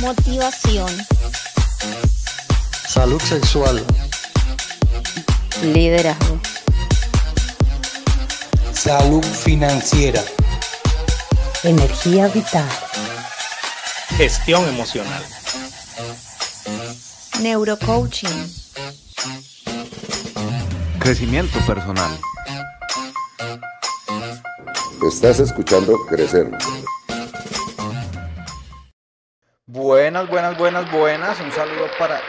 motivación, salud sexual, liderazgo, salud financiera, energía vital, gestión emocional, neurocoaching, crecimiento personal. Estás escuchando Crecer. Buenas, buenas, buenas, buenas. Un saludo para.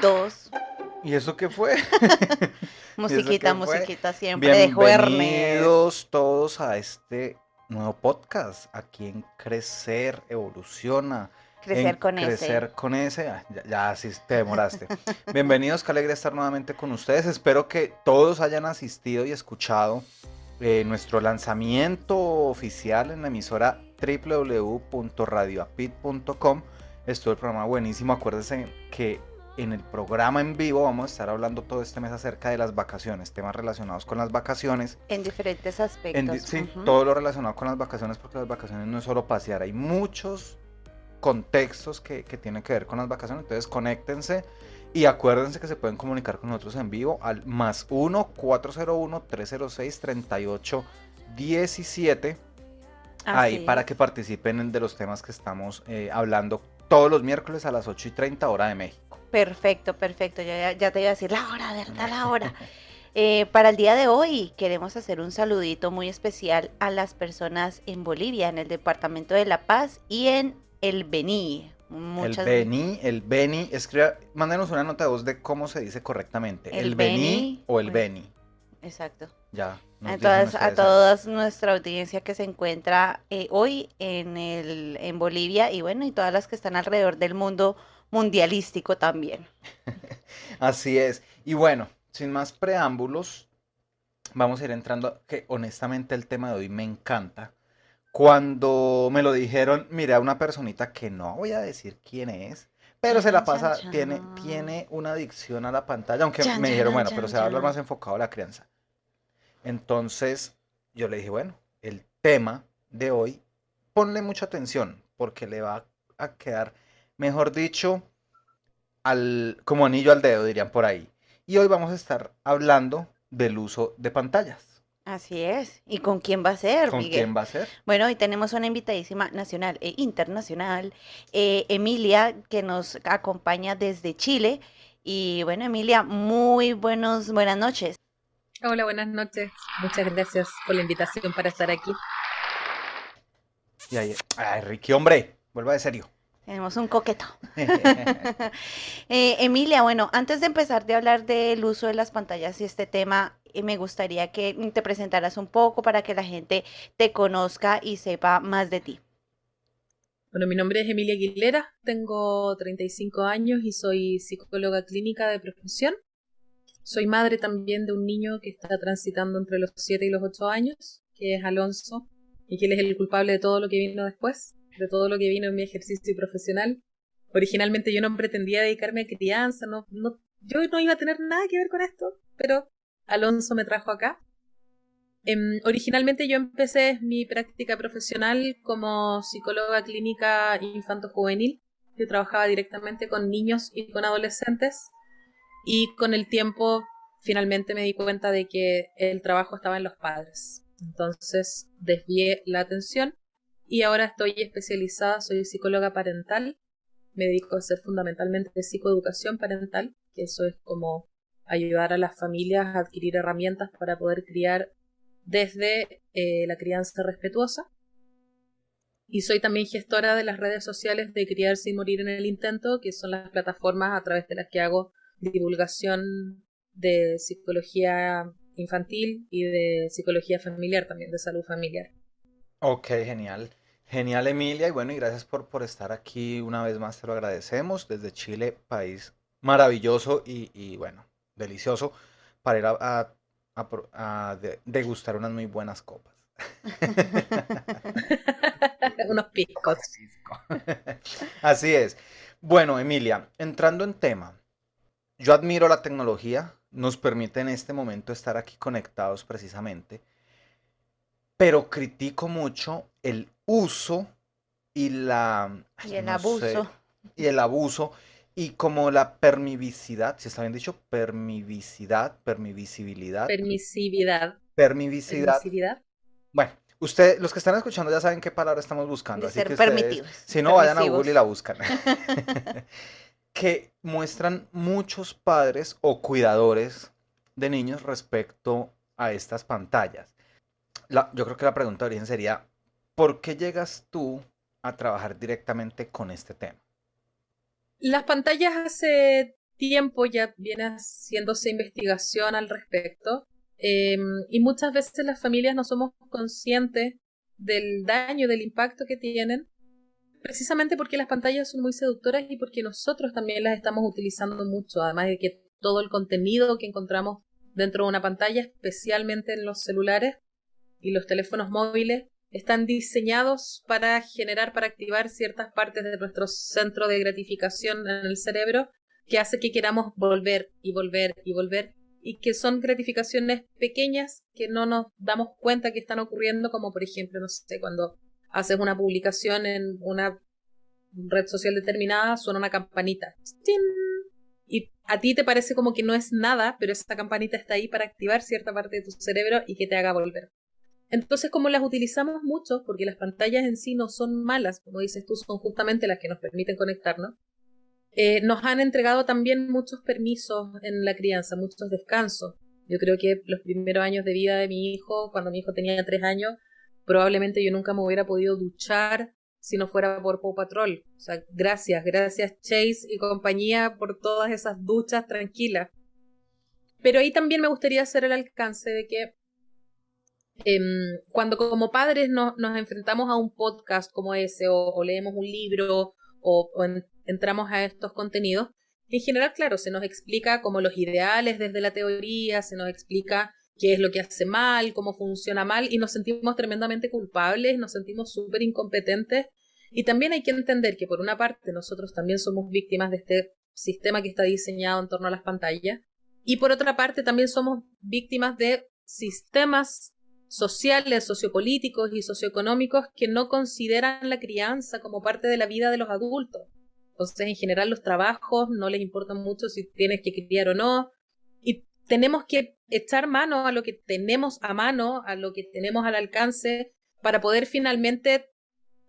Todos. ¿Y eso qué fue? musiquita, musiquita siempre de jueves. Bienvenidos todos a este nuevo podcast. Aquí en Crecer, Evoluciona. Crecer con ese. Crecer con ese. Ah, ya, ya sí te demoraste. Bienvenidos, qué alegre estar nuevamente con ustedes. Espero que todos hayan asistido y escuchado eh, nuestro lanzamiento oficial en la emisora www.radioapit.com. Estuvo el programa buenísimo. Acuérdense que en el programa en vivo vamos a estar hablando todo este mes acerca de las vacaciones, temas relacionados con las vacaciones. En diferentes aspectos. sí, todo lo relacionado con las vacaciones, porque las vacaciones no es solo pasear, hay muchos contextos que, que tienen que ver con las vacaciones. Entonces, conéctense y acuérdense que se pueden comunicar con nosotros en vivo al más 1-401-306-3817. Ahí para que participen de los temas que estamos eh, hablando todos los miércoles a las 8 y 30 hora de México. Perfecto, perfecto. Ya, ya te iba a decir la hora, ¿verdad? La hora. Eh, para el día de hoy queremos hacer un saludito muy especial a las personas en Bolivia, en el departamento de La Paz y en el Bení. El Beni, el Beni, escriba, mándenos una nota de voz de cómo se dice correctamente. El, Beni, o el Beni. Exacto. Ya. Entonces, a toda nuestra audiencia que se encuentra eh, hoy en, el, en Bolivia y bueno, y todas las que están alrededor del mundo mundialístico también. Así es. Y bueno, sin más preámbulos, vamos a ir entrando, que honestamente el tema de hoy me encanta cuando me lo dijeron, mira, una personita que no voy a decir quién es, pero se la pasa, tiene, tiene una adicción a la pantalla, aunque me dijeron, bueno, pero se va a hablar más enfocado a la crianza. Entonces, yo le dije, bueno, el tema de hoy, ponle mucha atención, porque le va a quedar, mejor dicho, al, como anillo al dedo, dirían por ahí. Y hoy vamos a estar hablando del uso de pantallas. Así es. ¿Y con quién va a ser? ¿Con quién va a ser? Bueno, hoy tenemos una invitadísima nacional e internacional, eh, Emilia, que nos acompaña desde Chile. Y bueno, Emilia, muy buenos, buenas noches. Hola, buenas noches. Muchas gracias por la invitación para estar aquí. Y ahí, ay, Ricky, hombre, vuelva de serio. Tenemos un coqueto. Eh, Emilia, bueno, antes de empezar de hablar del uso de las pantallas y este tema, me gustaría que te presentaras un poco para que la gente te conozca y sepa más de ti. Bueno, mi nombre es Emilia Aguilera, tengo 35 años y soy psicóloga clínica de profesión. Soy madre también de un niño que está transitando entre los 7 y los 8 años, que es Alonso, y que él es el culpable de todo lo que vino después de todo lo que vino en mi ejercicio profesional. Originalmente yo no pretendía dedicarme a crianza, no, no, yo no iba a tener nada que ver con esto, pero Alonso me trajo acá. Em, originalmente yo empecé mi práctica profesional como psicóloga clínica infanto-juvenil. Yo trabajaba directamente con niños y con adolescentes y con el tiempo finalmente me di cuenta de que el trabajo estaba en los padres. Entonces desvié la atención y ahora estoy especializada, soy psicóloga parental, me dedico a hacer fundamentalmente psicoeducación parental, que eso es como ayudar a las familias a adquirir herramientas para poder criar desde eh, la crianza respetuosa. Y soy también gestora de las redes sociales de Criar sin morir en el intento, que son las plataformas a través de las que hago divulgación de psicología infantil y de psicología familiar también, de salud familiar. Ok, genial. Genial, Emilia, y bueno, y gracias por, por estar aquí una vez más, te lo agradecemos desde Chile, país maravilloso y, bueno, delicioso para ir a, a, degustar unas muy buenas copas. Unos picos. Así es. Bueno, Emilia, entrando en tema, yo admiro la tecnología, nos permite en este momento estar aquí conectados precisamente, pero critico mucho el uso y la... Y el no sé, abuso. y el abuso y como la permisividad, si está bien dicho, permisividad, permivisibilidad, Permisividad. permisividad. Permisividad. Bueno, usted, los que están escuchando ya saben qué palabra estamos buscando, De así ser que ustedes, permitidos, si no, vayan a. Google y la buscan. que muestran muchos padres o cuidadores de niños respecto a estas pantallas. La- yo creo que la pregunta de origen sería, ¿por qué llegas tú a trabajar directamente con este tema? Las pantallas hace tiempo ya viene haciéndose investigación al respecto eh, y muchas veces las familias no somos conscientes del daño, del impacto que tienen, precisamente porque las pantallas son muy seductoras y porque nosotros también las estamos utilizando mucho, además de que todo el contenido que encontramos dentro de una pantalla, especialmente en los celulares y los teléfonos móviles, están diseñados para generar, para activar ciertas partes de nuestro centro de gratificación en el cerebro que hace que queramos volver y volver y volver y que son gratificaciones pequeñas que no nos damos cuenta que están ocurriendo, como por ejemplo, no sé, cuando haces una publicación en una red social determinada, suena una campanita. Y a ti te parece como que no es nada, pero esa campanita está ahí para activar cierta parte de tu cerebro y que te haga volver. Entonces, como las utilizamos mucho, porque las pantallas en sí no son malas, como dices tú, son justamente las que nos permiten conectarnos, eh, nos han entregado también muchos permisos en la crianza, muchos descansos. Yo creo que los primeros años de vida de mi hijo, cuando mi hijo tenía tres años, probablemente yo nunca me hubiera podido duchar si no fuera por Paw Patrol. O sea, gracias, gracias Chase y compañía por todas esas duchas tranquilas. Pero ahí también me gustaría hacer el alcance de que em, cuando como padres no- nos enfrentamos a un podcast como ese o, o leemos un libro o, o en- entramos a estos contenidos, en general, claro, se nos explica como los ideales desde la teoría, se nos explica qué es lo que hace mal, cómo funciona mal y nos sentimos tremendamente culpables, nos sentimos súper incompetentes y también hay que entender que por una parte nosotros también somos víctimas de este sistema que está diseñado en torno a las pantallas y por otra parte también somos víctimas de sistemas sociales, sociopolíticos y socioeconómicos que no consideran la crianza como parte de la vida de los adultos. Entonces, en general, los trabajos no les importan mucho si tienes que criar o no. Y tenemos que echar mano a lo que tenemos a mano, a lo que tenemos al alcance, para poder finalmente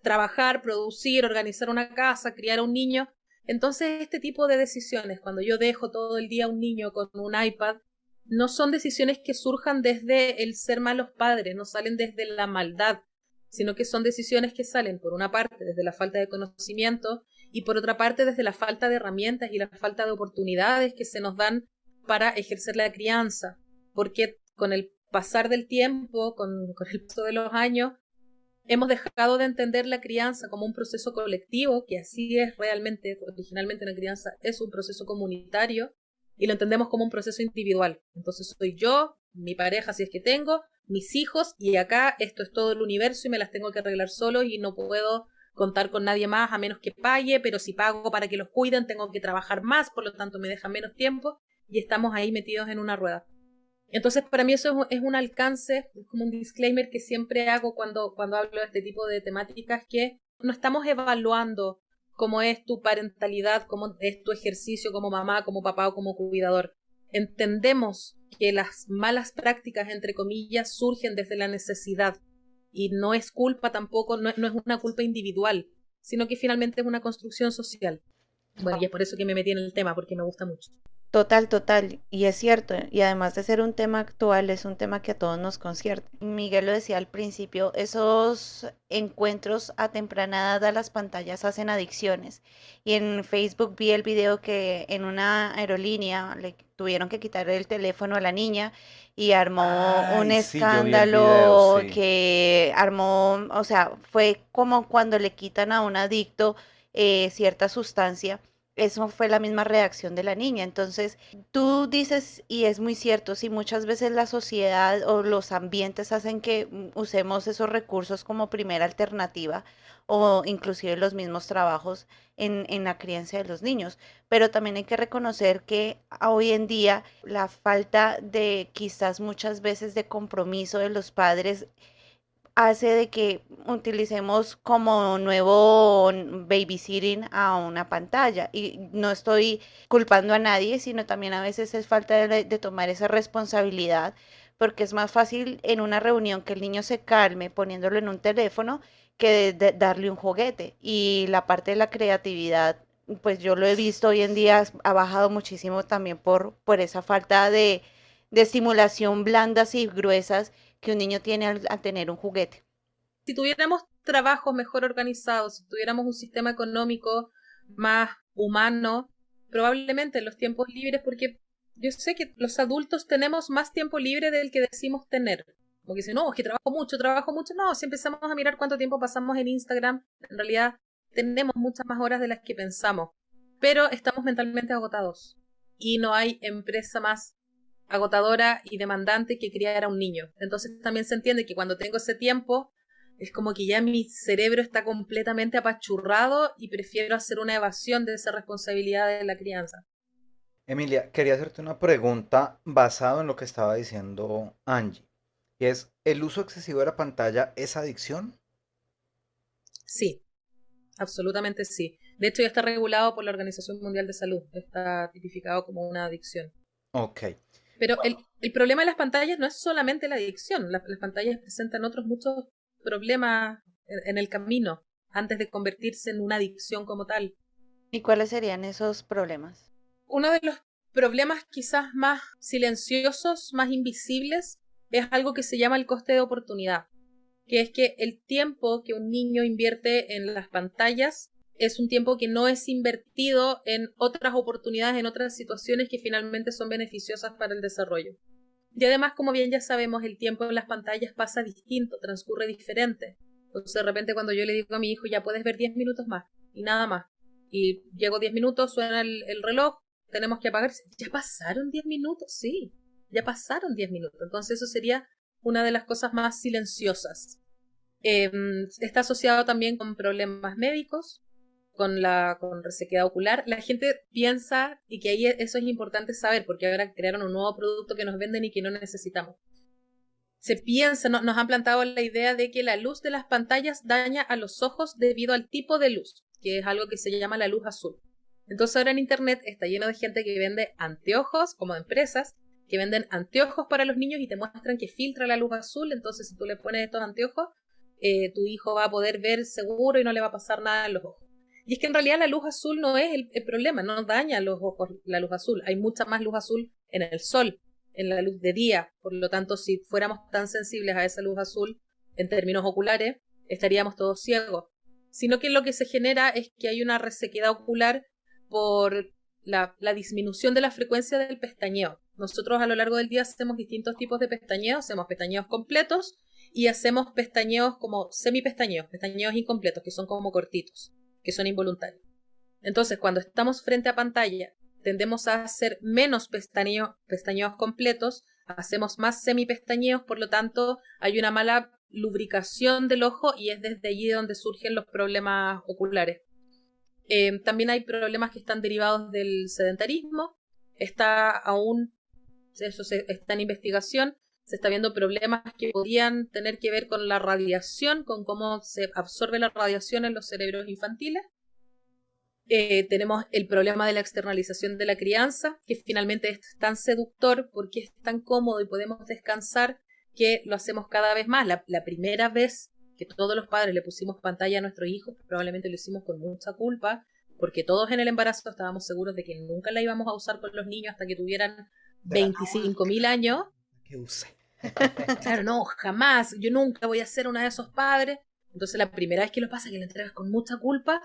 trabajar, producir, organizar una casa, criar a un niño. Entonces, este tipo de decisiones, cuando yo dejo todo el día a un niño con un iPad, no son decisiones que surjan desde el ser malos padres, no salen desde la maldad, sino que son decisiones que salen, por una parte, desde la falta de conocimiento y por otra parte, desde la falta de herramientas y la falta de oportunidades que se nos dan para ejercer la crianza. Porque con el pasar del tiempo, con, el paso de los años, hemos dejado de entender la crianza como un proceso colectivo, que así es realmente, originalmente la crianza es un proceso comunitario, y lo entendemos como un proceso individual. Entonces soy yo, mi pareja si es que tengo, mis hijos, y acá esto es todo el universo y me las tengo que arreglar solo y no puedo contar con nadie más a menos que pague, pero si pago para que los cuiden tengo que trabajar más, por lo tanto me deja menos tiempo y estamos ahí metidos en una rueda. Entonces, para mí eso es un alcance, es como un disclaimer que siempre hago cuando, cuando hablo de este tipo de temáticas, que no estamos evaluando cómo es tu parentalidad, cómo es tu ejercicio como mamá, como papá o como cuidador. Entendemos que las malas prácticas, entre comillas, surgen desde la necesidad y no es culpa tampoco, no, no es una culpa individual, sino que finalmente es una construcción social. Bueno, y es por eso que me metí en el tema, porque me gusta mucho. Total, total. Y es cierto. Y además de ser un tema actual, es un tema que a todos nos concierne. Miguel lo decía al principio, esos encuentros a temprana edad a las pantallas hacen adicciones. Y en Facebook vi el video que en una aerolínea le tuvieron que quitar el teléfono a la niña y armó un sí, escándalo video, sí. que armó, o sea, fue como cuando le quitan a un adicto eh, cierta sustancia eso fue la misma reacción de la niña. Entonces, tú dices, y es muy cierto, si muchas veces la sociedad o los ambientes hacen que mm, usemos esos recursos como primera alternativa o inclusive los mismos trabajos en, en la crianza de los niños. Pero también hay que reconocer que hoy en día la falta de quizás muchas veces de compromiso de los padres hace de que utilicemos como nuevo babysitting a una pantalla. Y no estoy culpando a nadie, sino también a veces es falta de, tomar esa responsabilidad, porque es más fácil en una reunión que el niño se calme poniéndolo en un teléfono que darle un juguete. Y la parte de la creatividad, pues yo lo he visto hoy en día, ha bajado muchísimo también por, por esa falta de, de estimulación blandas y gruesas que un niño tiene al, tener un juguete. si tuviéramos trabajos mejor organizados, si tuviéramos un sistema económico más humano, probablemente en los tiempos libres, porque yo sé que los adultos tenemos más tiempo libre del que decimos tener. Como que dicen, no, es que trabajo mucho, trabajo mucho. No, si empezamos a mirar cuánto tiempo pasamos en Instagram, en realidad tenemos muchas más horas de las que pensamos. Pero estamos mentalmente agotados. Y no hay empresa más agotadora y demandante que criar a un niño. Entonces también se entiende que cuando tengo ese tiempo, es como que ya mi cerebro está completamente apachurrado y prefiero hacer una evasión de esa responsabilidad de la crianza. Emilia, quería hacerte una pregunta basado en lo que estaba diciendo Angie. Y es, ¿el uso excesivo de la pantalla es adicción? Sí, absolutamente sí. De hecho, ya está regulado por la Organización Mundial de Salud. Está tipificado como una adicción. Ok. Pero el, el problema de las pantallas no es solamente la adicción. Las, las pantallas presentan otros muchos problemas en, en el camino antes de convertirse en una adicción como tal. ¿Y cuáles serían esos problemas? Uno de los problemas quizás más silenciosos, más invisibles, es algo que se llama el coste de oportunidad, que es que el tiempo que un niño invierte en las pantallas es un tiempo que no es invertido en otras oportunidades, en otras situaciones que finalmente son beneficiosas para el desarrollo. Y además, como bien ya sabemos, el tiempo en las pantallas pasa distinto, transcurre diferente. Entonces, de repente, cuando yo le digo a mi hijo, ya puedes ver 10 minutos más, y nada más, y llego 10 minutos, suena el, el reloj, tenemos que apagar. ¿Ya pasaron 10 minutos? Sí, ya pasaron 10 minutos. Entonces, eso sería una de las cosas más silenciosas. Eh, está asociado también con problemas médicos, con la con resequedad ocular. La gente piensa, y que ahí eso es importante saber, porque ahora crearon un nuevo producto que nos venden y que no necesitamos. Se piensa, no, nos han plantado la idea de que la luz de las pantallas daña a los ojos debido al tipo de luz, que es algo que se llama la luz azul. Entonces ahora en internet está lleno de gente que vende anteojos, como empresas, que venden anteojos para los niños y te muestran que filtra la luz azul. Entonces si tú le pones estos anteojos, eh, tu hijo va a poder ver seguro y no le va a pasar nada en los ojos. Y es que en realidad la luz azul no es el, problema, no daña los ojos la luz azul. Hay mucha más luz azul en el sol, en la luz de día. Por lo tanto, si fuéramos tan sensibles a esa luz azul en términos oculares, estaríamos todos ciegos. Sino que lo que se genera es que hay una resequedad ocular por la, la disminución de la frecuencia del pestañeo. Nosotros a lo largo del día hacemos distintos tipos de pestañeos, hacemos pestañeos completos y hacemos pestañeos como semipestañeos, pestañeos incompletos, que son como cortitos que son involuntarios. Entonces, cuando estamos frente a pantalla, tendemos a hacer menos pestañeo, pestañeos completos, hacemos más semipestañeos, por lo tanto, hay una mala lubricación del ojo y es desde allí donde surgen los problemas oculares. Eh, también hay problemas que están derivados del sedentarismo, está aún, eso se, está en investigación, se está viendo problemas que podrían tener que ver con la radiación, con cómo se absorbe la radiación en los cerebros infantiles. Eh, tenemos el problema de la externalización de la crianza, que finalmente es tan seductor porque es tan cómodo y podemos descansar que lo hacemos cada vez más. La, la primera vez que todos los padres le pusimos pantalla a nuestros hijos, probablemente lo hicimos con mucha culpa, porque todos en el embarazo estábamos seguros de que nunca la íbamos a usar con los niños hasta que tuvieran 25.000 años. Use. claro, no, jamás. Yo nunca voy a ser una de esos padres. Entonces la primera vez que lo pasa, que le entregas con mucha culpa,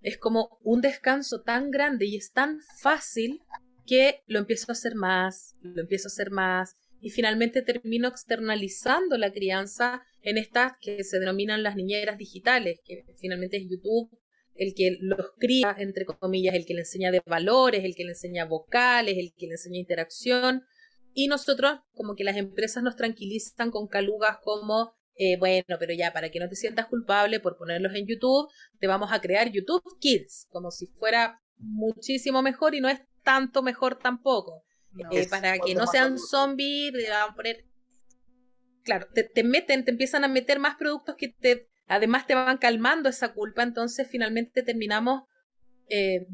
es como un descanso tan grande y es tan fácil que lo empiezo a hacer más, lo empiezo a hacer más y finalmente termino externalizando la crianza en estas que se denominan las niñeras digitales, que finalmente es YouTube el que los cría, entre comillas, el que le enseña de valores, el que le enseña vocales, el que le enseña interacción, y nosotros, como que las empresas nos tranquilizan con calugas como, eh, bueno, pero ya, para que no te sientas culpable por ponerlos en YouTube, te vamos a crear YouTube Kids, como si fuera muchísimo mejor y no es tanto mejor tampoco. No, eh, para que no sean zombies, le van a poner claro, te, te meten, te empiezan a meter más productos que te, además te van calmando esa culpa, entonces finalmente terminamos eh,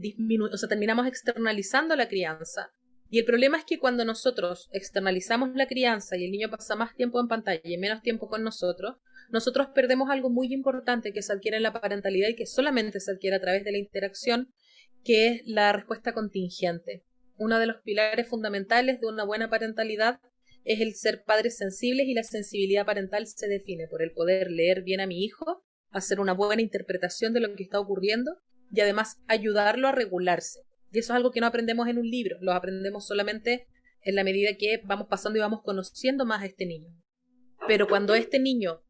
o sea, terminamos externalizando la crianza. Y el problema es que cuando nosotros externalizamos la crianza y el niño pasa más tiempo en pantalla y menos tiempo con nosotros, nosotros perdemos algo muy importante que se adquiere en la parentalidad y que solamente se adquiere a través de la interacción, que es la respuesta contingente. Uno de los pilares fundamentales de una buena parentalidad es el ser padres sensibles y la sensibilidad parental se define por el poder leer bien a mi hijo, hacer una buena interpretación de lo que está ocurriendo y además ayudarlo a regularse. Y eso es algo que no aprendemos en un libro, lo aprendemos solamente en la medida que vamos pasando y vamos conociendo más a este niño. Pero cuando este niño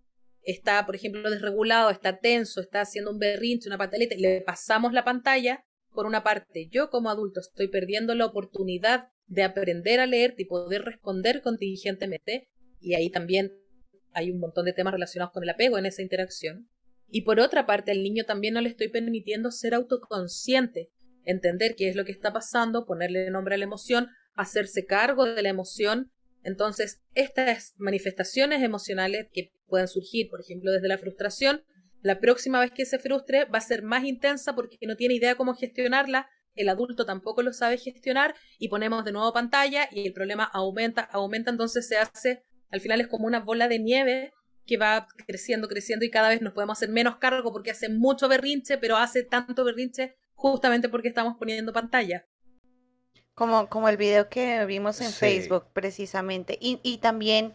está, por ejemplo, desregulado, está tenso, está haciendo un berrinche, una pataleta, le pasamos la pantalla, por una parte, yo como adulto estoy perdiendo la oportunidad de aprender a leer y poder responder contingentemente, y ahí también hay un montón de temas relacionados con el apego en esa interacción. Y por otra parte, al niño también no le estoy permitiendo ser autoconsciente, entender qué es lo que está pasando, ponerle nombre a la emoción, hacerse cargo de la emoción. Entonces, estas manifestaciones emocionales que pueden surgir, por ejemplo, desde la frustración, la próxima vez que se frustre va a ser más intensa porque no tiene idea cómo gestionarla, el adulto tampoco lo sabe gestionar y ponemos de nuevo pantalla y el problema aumenta, aumenta, entonces se hace, al final es como una bola de nieve que va creciendo, creciendo y cada vez nos podemos hacer menos cargo porque hace mucho berrinche, pero hace tanto berrinche justamente porque estamos poniendo pantalla. Como, como el video que vimos en Facebook, precisamente. Y, y, también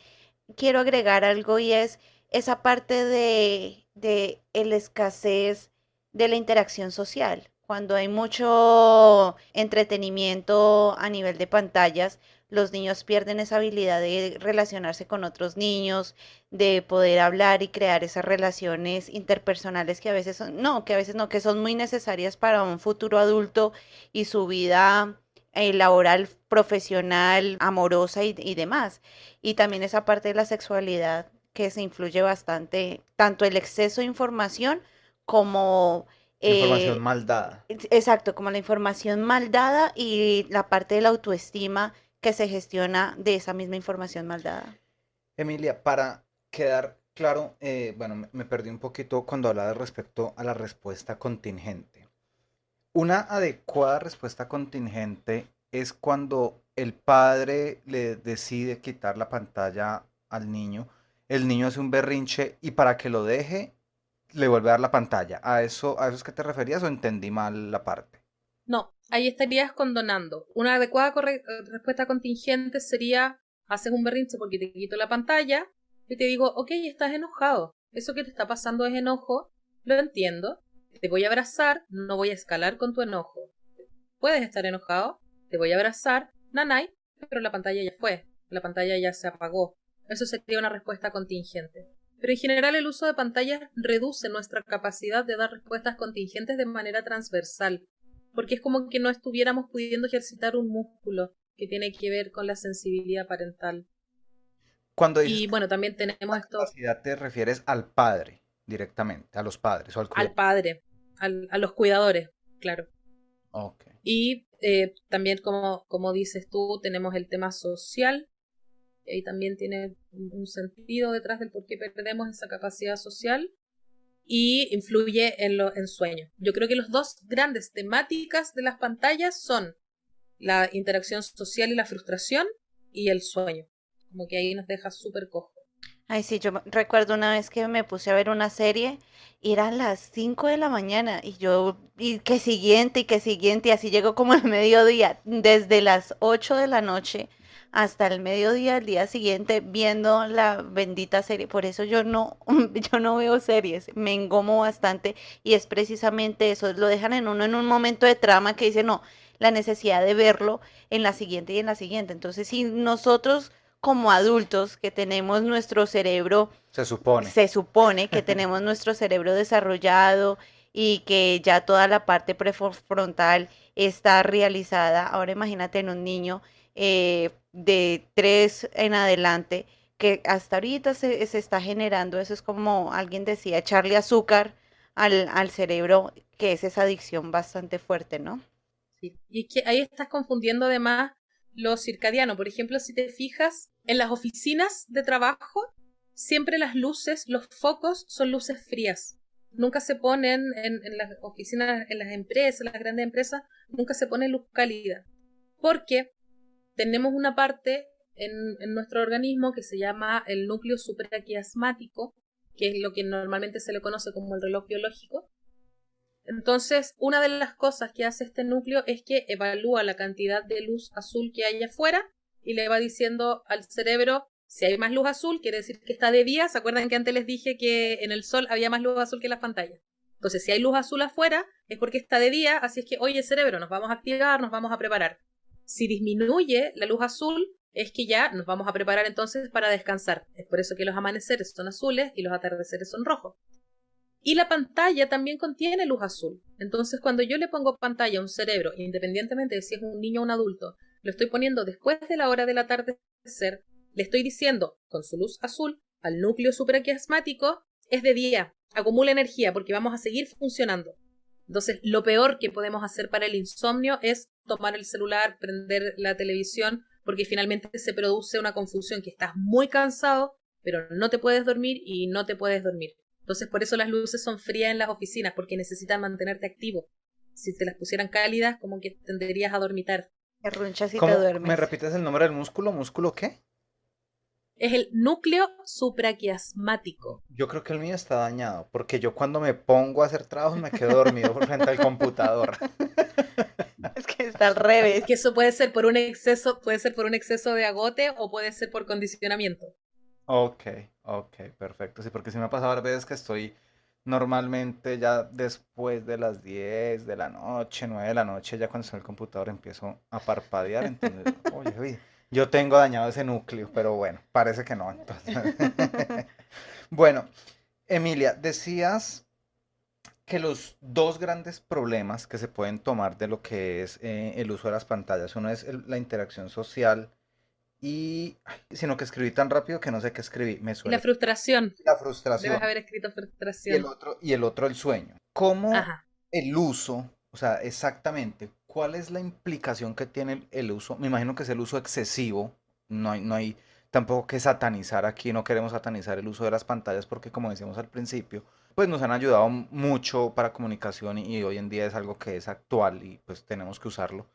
quiero agregar algo y es esa parte de, de el escasez de la interacción social. Cuando hay mucho entretenimiento a nivel de pantallas, los niños pierden esa habilidad de relacionarse con otros niños, de poder hablar y crear esas relaciones interpersonales que a veces son, no, que a veces no, que son muy necesarias para un futuro adulto y su vida eh, laboral, profesional, amorosa y, y demás. Y también esa parte de la sexualidad que se influye bastante, tanto el exceso de información como Información eh, mal dada. Exacto, como la información mal dada y la parte de la autoestima que se gestiona de esa misma información mal dada. Emilia, para quedar claro, eh, bueno, me, perdí un poquito cuando hablaba respecto a la respuesta contingente. Una adecuada respuesta contingente es cuando el padre le decide quitar la pantalla al niño, el niño hace un berrinche y para que lo deje le vuelve a dar la pantalla. ¿A eso, a eso es que te referías o entendí mal la parte? No, ahí estarías condonando. Una adecuada respuesta contingente sería, haces un berrinche porque te quito la pantalla y te digo, ok, estás enojado. Eso que te está pasando es enojo, lo entiendo. Te voy a abrazar, no voy a escalar con tu enojo. Puedes estar enojado, te voy a abrazar, nanay, pero la pantalla ya fue, la pantalla ya se apagó. Eso sería una respuesta contingente. Pero en general el uso de pantallas reduce nuestra capacidad de dar respuestas contingentes de manera transversal, porque es como que no estuviéramos pudiendo ejercitar un músculo que tiene que ver con la sensibilidad parental. Cuando y bueno, también tenemos esto. capacidad te refieres al padre directamente, a los padres o al, al padre, a los cuidadores, claro. Okay. Y eh, también, como, como dices tú, tenemos el tema social, y ahí también tiene un sentido detrás del por qué perdemos esa capacidad social y influye en, lo, en sueño. Yo creo que las dos grandes temáticas de las pantallas son la interacción social y la frustración y el sueño. Como que ahí nos deja súper cojo. Ay, sí, yo recuerdo una vez que me puse a ver una serie y eran las 5 de la mañana y yo, y que siguiente y que siguiente, y así llegó como el mediodía, desde las 8 de la noche hasta el mediodía del día siguiente viendo la bendita serie. Por eso yo no, yo no veo series, me engomo bastante y es precisamente eso, lo dejan en uno en un momento de trama que dice, no, la necesidad de verlo en la siguiente y en la siguiente. Entonces, si nosotros como adultos que tenemos nuestro cerebro, se supone, se supone que tenemos nuestro cerebro desarrollado y que ya toda la parte prefrontal está realizada. Ahora imagínate en un niño eh, de tres en adelante, que hasta ahorita se, está generando, eso es como alguien decía, echarle azúcar al, al cerebro, que es esa adicción bastante fuerte, ¿no? Sí, y que ahí estás confundiendo además lo circadiano. Por ejemplo, si te fijas en las oficinas de trabajo, siempre las luces, los focos son luces frías. Nunca se ponen en, en las oficinas, en las empresas, las grandes empresas, nunca se pone luz cálida. Porque tenemos una parte en, nuestro organismo que se llama el núcleo supraquiasmático, que es lo que normalmente se le conoce como el reloj biológico. Entonces, una de las cosas que hace este núcleo es que evalúa la cantidad de luz azul que hay afuera y le va diciendo al cerebro si hay más luz azul, quiere decir que está de día. ¿Se acuerdan que antes les dije que en el sol había más luz azul que en las pantallas? Entonces, si hay luz azul afuera, es porque está de día, así es que, oye, cerebro, nos vamos a activar, nos vamos a preparar. Si disminuye la luz azul, es que ya nos vamos a preparar entonces para descansar. Es por eso que los amaneceres son azules y los atardeceres son rojos. Y la pantalla también contiene luz azul. Entonces, cuando yo le pongo pantalla a un cerebro, independientemente de si es un niño o un adulto, lo estoy poniendo después de la hora del atardecer, le estoy diciendo con su luz azul al núcleo supraquiasmático, es de día, acumula energía porque vamos a seguir funcionando. Entonces, lo peor que podemos hacer para el insomnio es tomar el celular, prender la televisión, porque finalmente se produce una confusión que estás muy cansado, pero no te puedes dormir y no te puedes dormir. Entonces, por eso las luces son frías en las oficinas, porque necesitan mantenerte activo. Si te las pusieran cálidas, como que tenderías a dormitar. Te runchas y te ¿Cómo? duermes. ¿Me repites el nombre del músculo? ¿Músculo qué? Es el núcleo supraquiasmático. Yo creo que el mío está dañado, porque yo cuando me pongo a hacer trabajos me quedo dormido por frente al computador. Es que está al revés. Que eso puede ser por un exceso, puede ser por un exceso de agote o puede ser por condicionamiento. Ok, ok, perfecto. Sí, porque si me ha pasado varias veces que estoy normalmente ya después de las 10 de la noche, 9 de la noche, ya cuando estoy en el computador empiezo a parpadear. Entonces, oye, oye, yo tengo dañado ese núcleo, pero bueno, parece que no. Entonces. bueno, Emilia, decías que los dos grandes problemas que se pueden tomar de lo que es eh, el uso de las pantallas, uno es el- la interacción social y, ay, sino que escribí tan rápido que no sé qué escribí, me Y suele la frustración. la frustración Debes haber escrito y el frustración. otro y el otro el sueño. ¿Cómo Ajá. el uso, o sea, exactamente, cuál es la implicación que tiene el, el uso? Me imagino que es el uso excesivo, no hay, no hay tampoco que satanizar aquí, no queremos satanizar el uso de las pantallas porque como decíamos al principio, pues nos han ayudado mucho para comunicación y hoy en día es algo que es actual y pues tenemos que usarlo.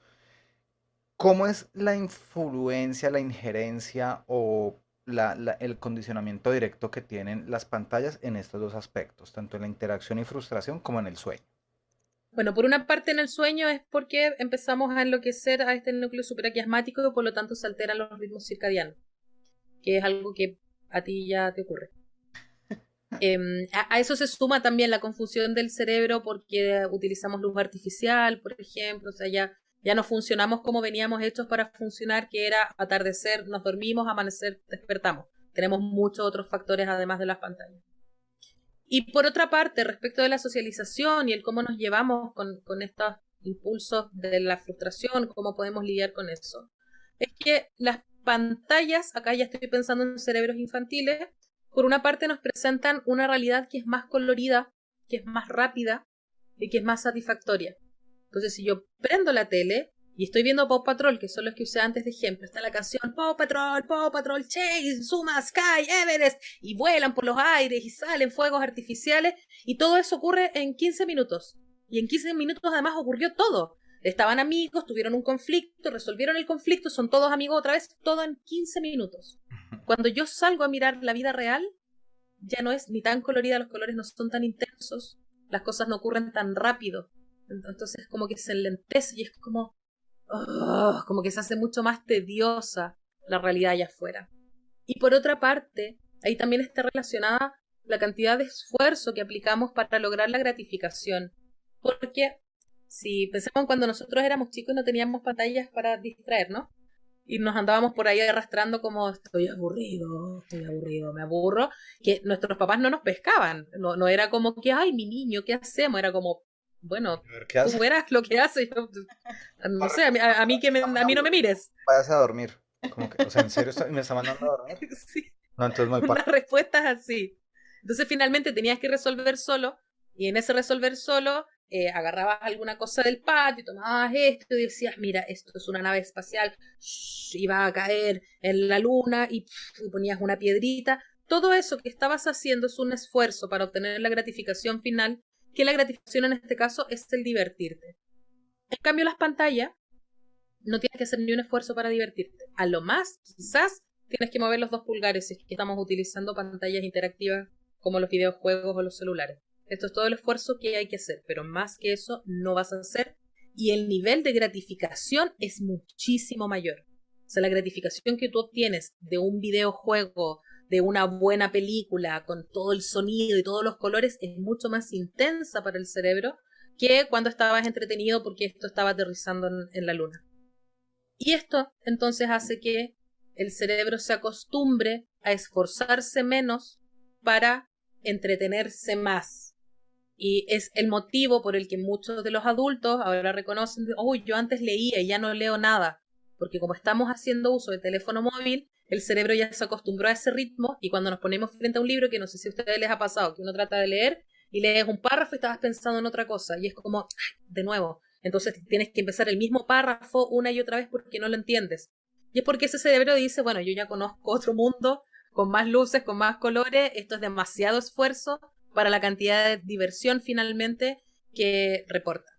¿Cómo es la influencia, la injerencia o la- la- el condicionamiento directo que tienen las pantallas en estos dos aspectos, tanto en la interacción y frustración como en el sueño? Bueno, por una parte en el sueño es porque empezamos a enloquecer a este núcleo supraquiasmático y por lo tanto se alteran los ritmos circadianos, que es algo que a ti ya te ocurre. Em, a, eso se suma también la confusión del cerebro porque utilizamos luz artificial, por ejemplo, o sea, ya, ya no funcionamos como veníamos hechos para funcionar, que era atardecer, nos dormimos, amanecer, despertamos. Tenemos muchos otros factores además de las pantallas. Y por otra parte, respecto de la socialización y el cómo nos llevamos con, con estos impulsos de la frustración, cómo podemos lidiar con eso, es que las pantallas, acá ya estoy pensando en cerebros infantiles, por una parte nos presentan una realidad que es más colorida, que es más rápida y que es más satisfactoria. Entonces, si yo prendo la tele y estoy viendo Paw Patrol, que son los que usé antes de ejemplo, está la canción Paw Patrol, Paw Patrol, Chase, Suma, Sky, Everest, y vuelan por los aires y salen fuegos artificiales, y todo eso ocurre en 15 minutos. Y en 15 minutos además ocurrió todo. Estaban amigos, tuvieron un conflicto, resolvieron el conflicto, son todos amigos otra vez, todo en 15 minutos. Cuando yo salgo a mirar la vida real, ya no es ni tan colorida, los colores no son tan intensos, las cosas no ocurren tan rápido. Entonces como que se enlentece y es como, oh, como que se hace mucho más tediosa la realidad allá afuera. Y por otra parte, ahí también está relacionada la cantidad de esfuerzo que aplicamos para lograr la gratificación. Porque si pensamos cuando nosotros éramos chicos no teníamos pantallas para distraernos, y nos andábamos por ahí arrastrando como estoy aburrido, estoy aburrido, me aburro, que nuestros papás no nos pescaban, no, no era como que, ay, mi niño, ¿qué hacemos? Era como, bueno, ¿qué tú verás lo que hace, yo, no sé, a mí, a- a mí que me- a mí no me mires. Váyase a dormir. Como que, o sea, ¿en serio me está mandando a dormir? Sí. No, entonces muy par- respuestas así. Entonces finalmente tenías que resolver solo y en ese resolver solo eh, agarrabas alguna cosa del patio, tomabas esto y decías, mira, esto es una nave espacial, shh, y va a caer en la luna y, y ponías una piedrita. todo eso que estabas haciendo es un esfuerzo para obtener la gratificación final, que la gratificación en este caso es el divertirte. En cambio, las pantallas no tienes que hacer ni un esfuerzo para divertirte. A lo más, quizás tienes que mover los dos pulgares si es que estamos utilizando pantallas interactivas como los videojuegos o los celulares. Esto es todo el esfuerzo que hay que hacer, pero más que eso no vas a hacer y el nivel de gratificación es muchísimo mayor. O sea, la gratificación que tú obtienes de un videojuego, de una buena película, con todo el sonido y todos los colores, es mucho más intensa para el cerebro que cuando estabas entretenido porque esto estaba aterrizando en, la luna. Y esto entonces hace que el cerebro se acostumbre a esforzarse menos para entretenerse más. Y es el motivo por el que muchos de los adultos ahora reconocen, uy, yo antes leía y ya no leo nada, porque como estamos haciendo uso de teléfono móvil, el cerebro ya se acostumbró a ese ritmo y cuando nos ponemos frente a un libro, que no sé si a ustedes les ha pasado, que uno trata de leer y lees un párrafo y estabas pensando en otra cosa y es como, de nuevo, entonces tienes que empezar el mismo párrafo una y otra vez porque no lo entiendes. Y es porque ese cerebro dice, bueno, yo ya conozco otro mundo con más luces, con más colores, esto es demasiado esfuerzo, para la cantidad de diversión finalmente que reporta.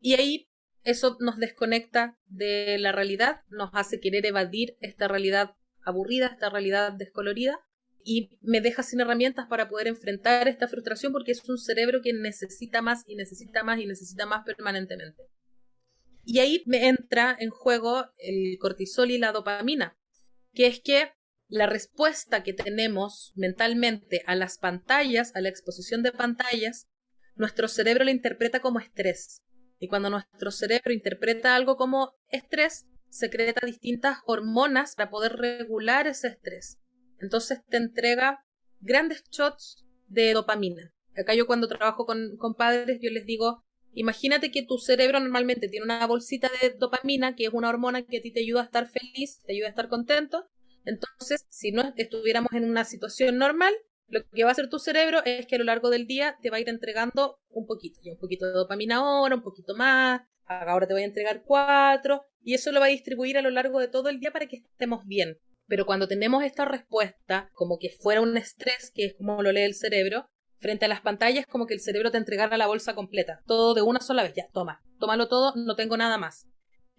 Y ahí eso nos desconecta de la realidad, nos hace querer evadir esta realidad aburrida, esta realidad descolorida, y me deja sin herramientas para poder enfrentar esta frustración porque es un cerebro que necesita más y necesita más y necesita más permanentemente. Y ahí me entra en juego el cortisol y la dopamina, que es que la respuesta que tenemos mentalmente a las pantallas, a la exposición de pantallas, nuestro cerebro lo interpreta como estrés. Y cuando nuestro cerebro interpreta algo como estrés, secreta distintas hormonas para poder regular ese estrés. Entonces te entrega grandes shots de dopamina. Acá yo cuando trabajo con, con padres, yo les digo, imagínate que tu cerebro normalmente tiene una bolsita de dopamina, que es una hormona que a ti te ayuda a estar feliz, te ayuda a estar contento, entonces, si no estuviéramos en una situación normal, lo que va a hacer tu cerebro es que a lo largo del día te va a ir entregando un poquito, y un poquito de dopamina ahora, un poquito más, ahora te voy a entregar cuatro, y eso lo va a distribuir a lo largo de todo el día para que estemos bien. Pero cuando tenemos esta respuesta, como que fuera un estrés, que es como lo lee el cerebro, frente a las pantallas, como que el cerebro te entregara la bolsa completa, todo de una sola vez, ya, toma, tómalo todo, no tengo nada más.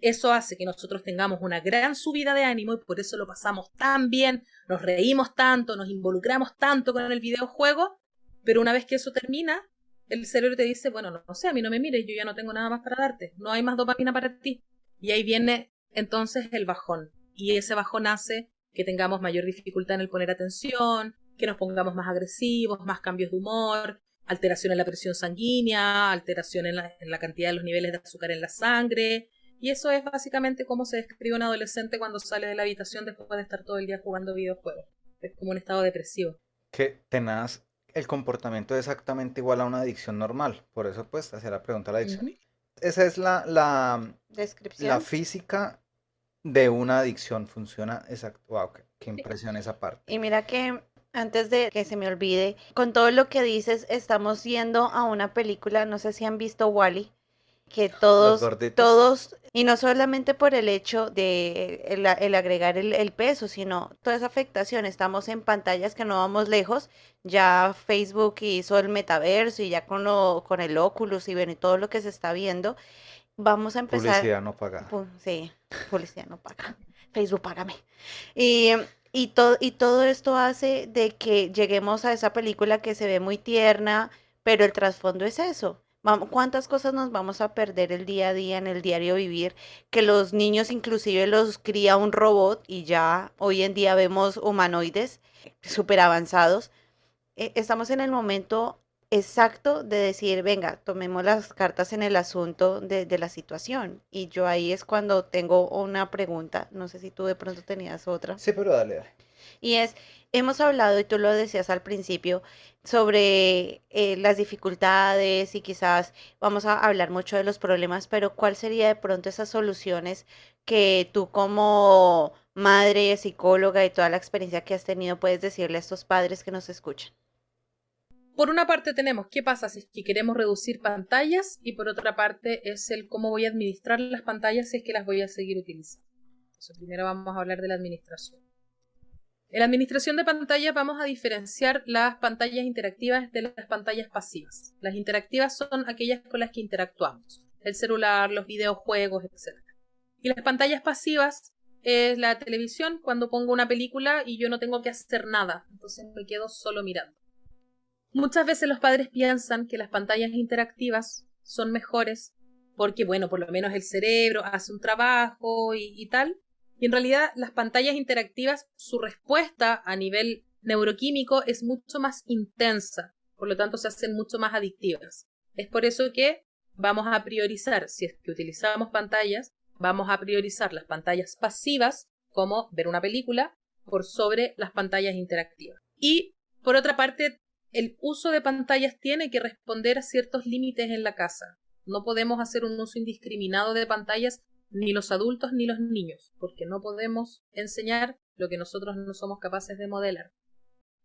Eso hace que nosotros tengamos una gran subida de ánimo y por eso lo pasamos tan bien, nos reímos tanto, nos involucramos tanto con el videojuego, pero una vez que eso termina, el cerebro te dice, bueno, no, sé, a mí no me mires, yo ya no tengo nada más para darte, no hay más dopamina para ti. Y ahí viene entonces el bajón. Y ese bajón hace que tengamos mayor dificultad en el poner atención, que nos pongamos más agresivos, más cambios de humor, alteración en la presión sanguínea, alteración en la, en la cantidad de los niveles de azúcar en la sangre, y eso es básicamente cómo se describe un adolescente cuando sale de la habitación después de estar todo el día jugando videojuegos. Es como un estado depresivo. Que tenaz, el comportamiento es exactamente igual a una adicción normal. Por eso, pues, hacer la pregunta a la adicción. Esa es la, la, descripción. La física de una adicción funciona exacto. Wow, qué, impresión esa parte. Y mira que antes de que se me olvide, con todo lo que dices, estamos yendo a una película, no sé si han visto Wally que todos, todos, y no solamente por el hecho de el, agregar el, peso, sino toda esa afectación. Estamos en pantallas que no vamos lejos. Ya Facebook hizo el metaverso y ya con, lo, con el Oculus y, ven y todo lo que se está viendo. Vamos a empezar. Publicidad no paga. sí, publicidad no paga. Facebook págame. Y, y, todo, y todo esto hace de que lleguemos a esa película que se ve muy tierna, pero el trasfondo es eso ¿Cuántas cosas nos vamos a perder el día a día en el diario vivir? Que los niños inclusive los cría un robot y ya hoy en día vemos humanoides súper avanzados. E, estamos en el momento exacto de decir, venga, tomemos las cartas en el asunto de, de, la situación. Y yo ahí es cuando tengo una pregunta, no sé si tú de pronto tenías otra. Sí, pero dale, dale. Y es, hemos hablado, y tú lo decías al principio, sobre eh, las dificultades y quizás vamos a hablar mucho de los problemas, pero ¿cuál sería de pronto esas soluciones que tú como madre, psicóloga y toda la experiencia que has tenido puedes decirle a estos padres que nos escuchan? Por una parte tenemos qué pasa si es que queremos reducir pantallas y por otra parte es el cómo voy a administrar las pantallas si es que las voy a seguir utilizando. Primero vamos a hablar de la administración. En la administración de pantallas vamos a diferenciar las pantallas interactivas de las pantallas pasivas. Las interactivas son aquellas con las que interactuamos, el celular, los videojuegos, etc. Y las pantallas pasivas es la televisión cuando pongo una película y yo no tengo que hacer nada, entonces me quedo solo mirando. Muchas veces los padres piensan que las pantallas interactivas son mejores porque, bueno, por lo menos el cerebro hace un trabajo y, y tal, y en realidad las pantallas interactivas, su respuesta a nivel neuroquímico es mucho más intensa, por lo tanto se hacen mucho más adictivas. Es por eso que vamos a priorizar, si es que utilizamos pantallas, vamos a priorizar las pantallas pasivas, como ver una película, por sobre las pantallas interactivas. Y por otra parte, el uso de pantallas tiene que responder a ciertos límites en la casa. No podemos hacer un uso indiscriminado de pantallas ni los adultos ni los niños, porque no podemos enseñar lo que nosotros no somos capaces de modelar.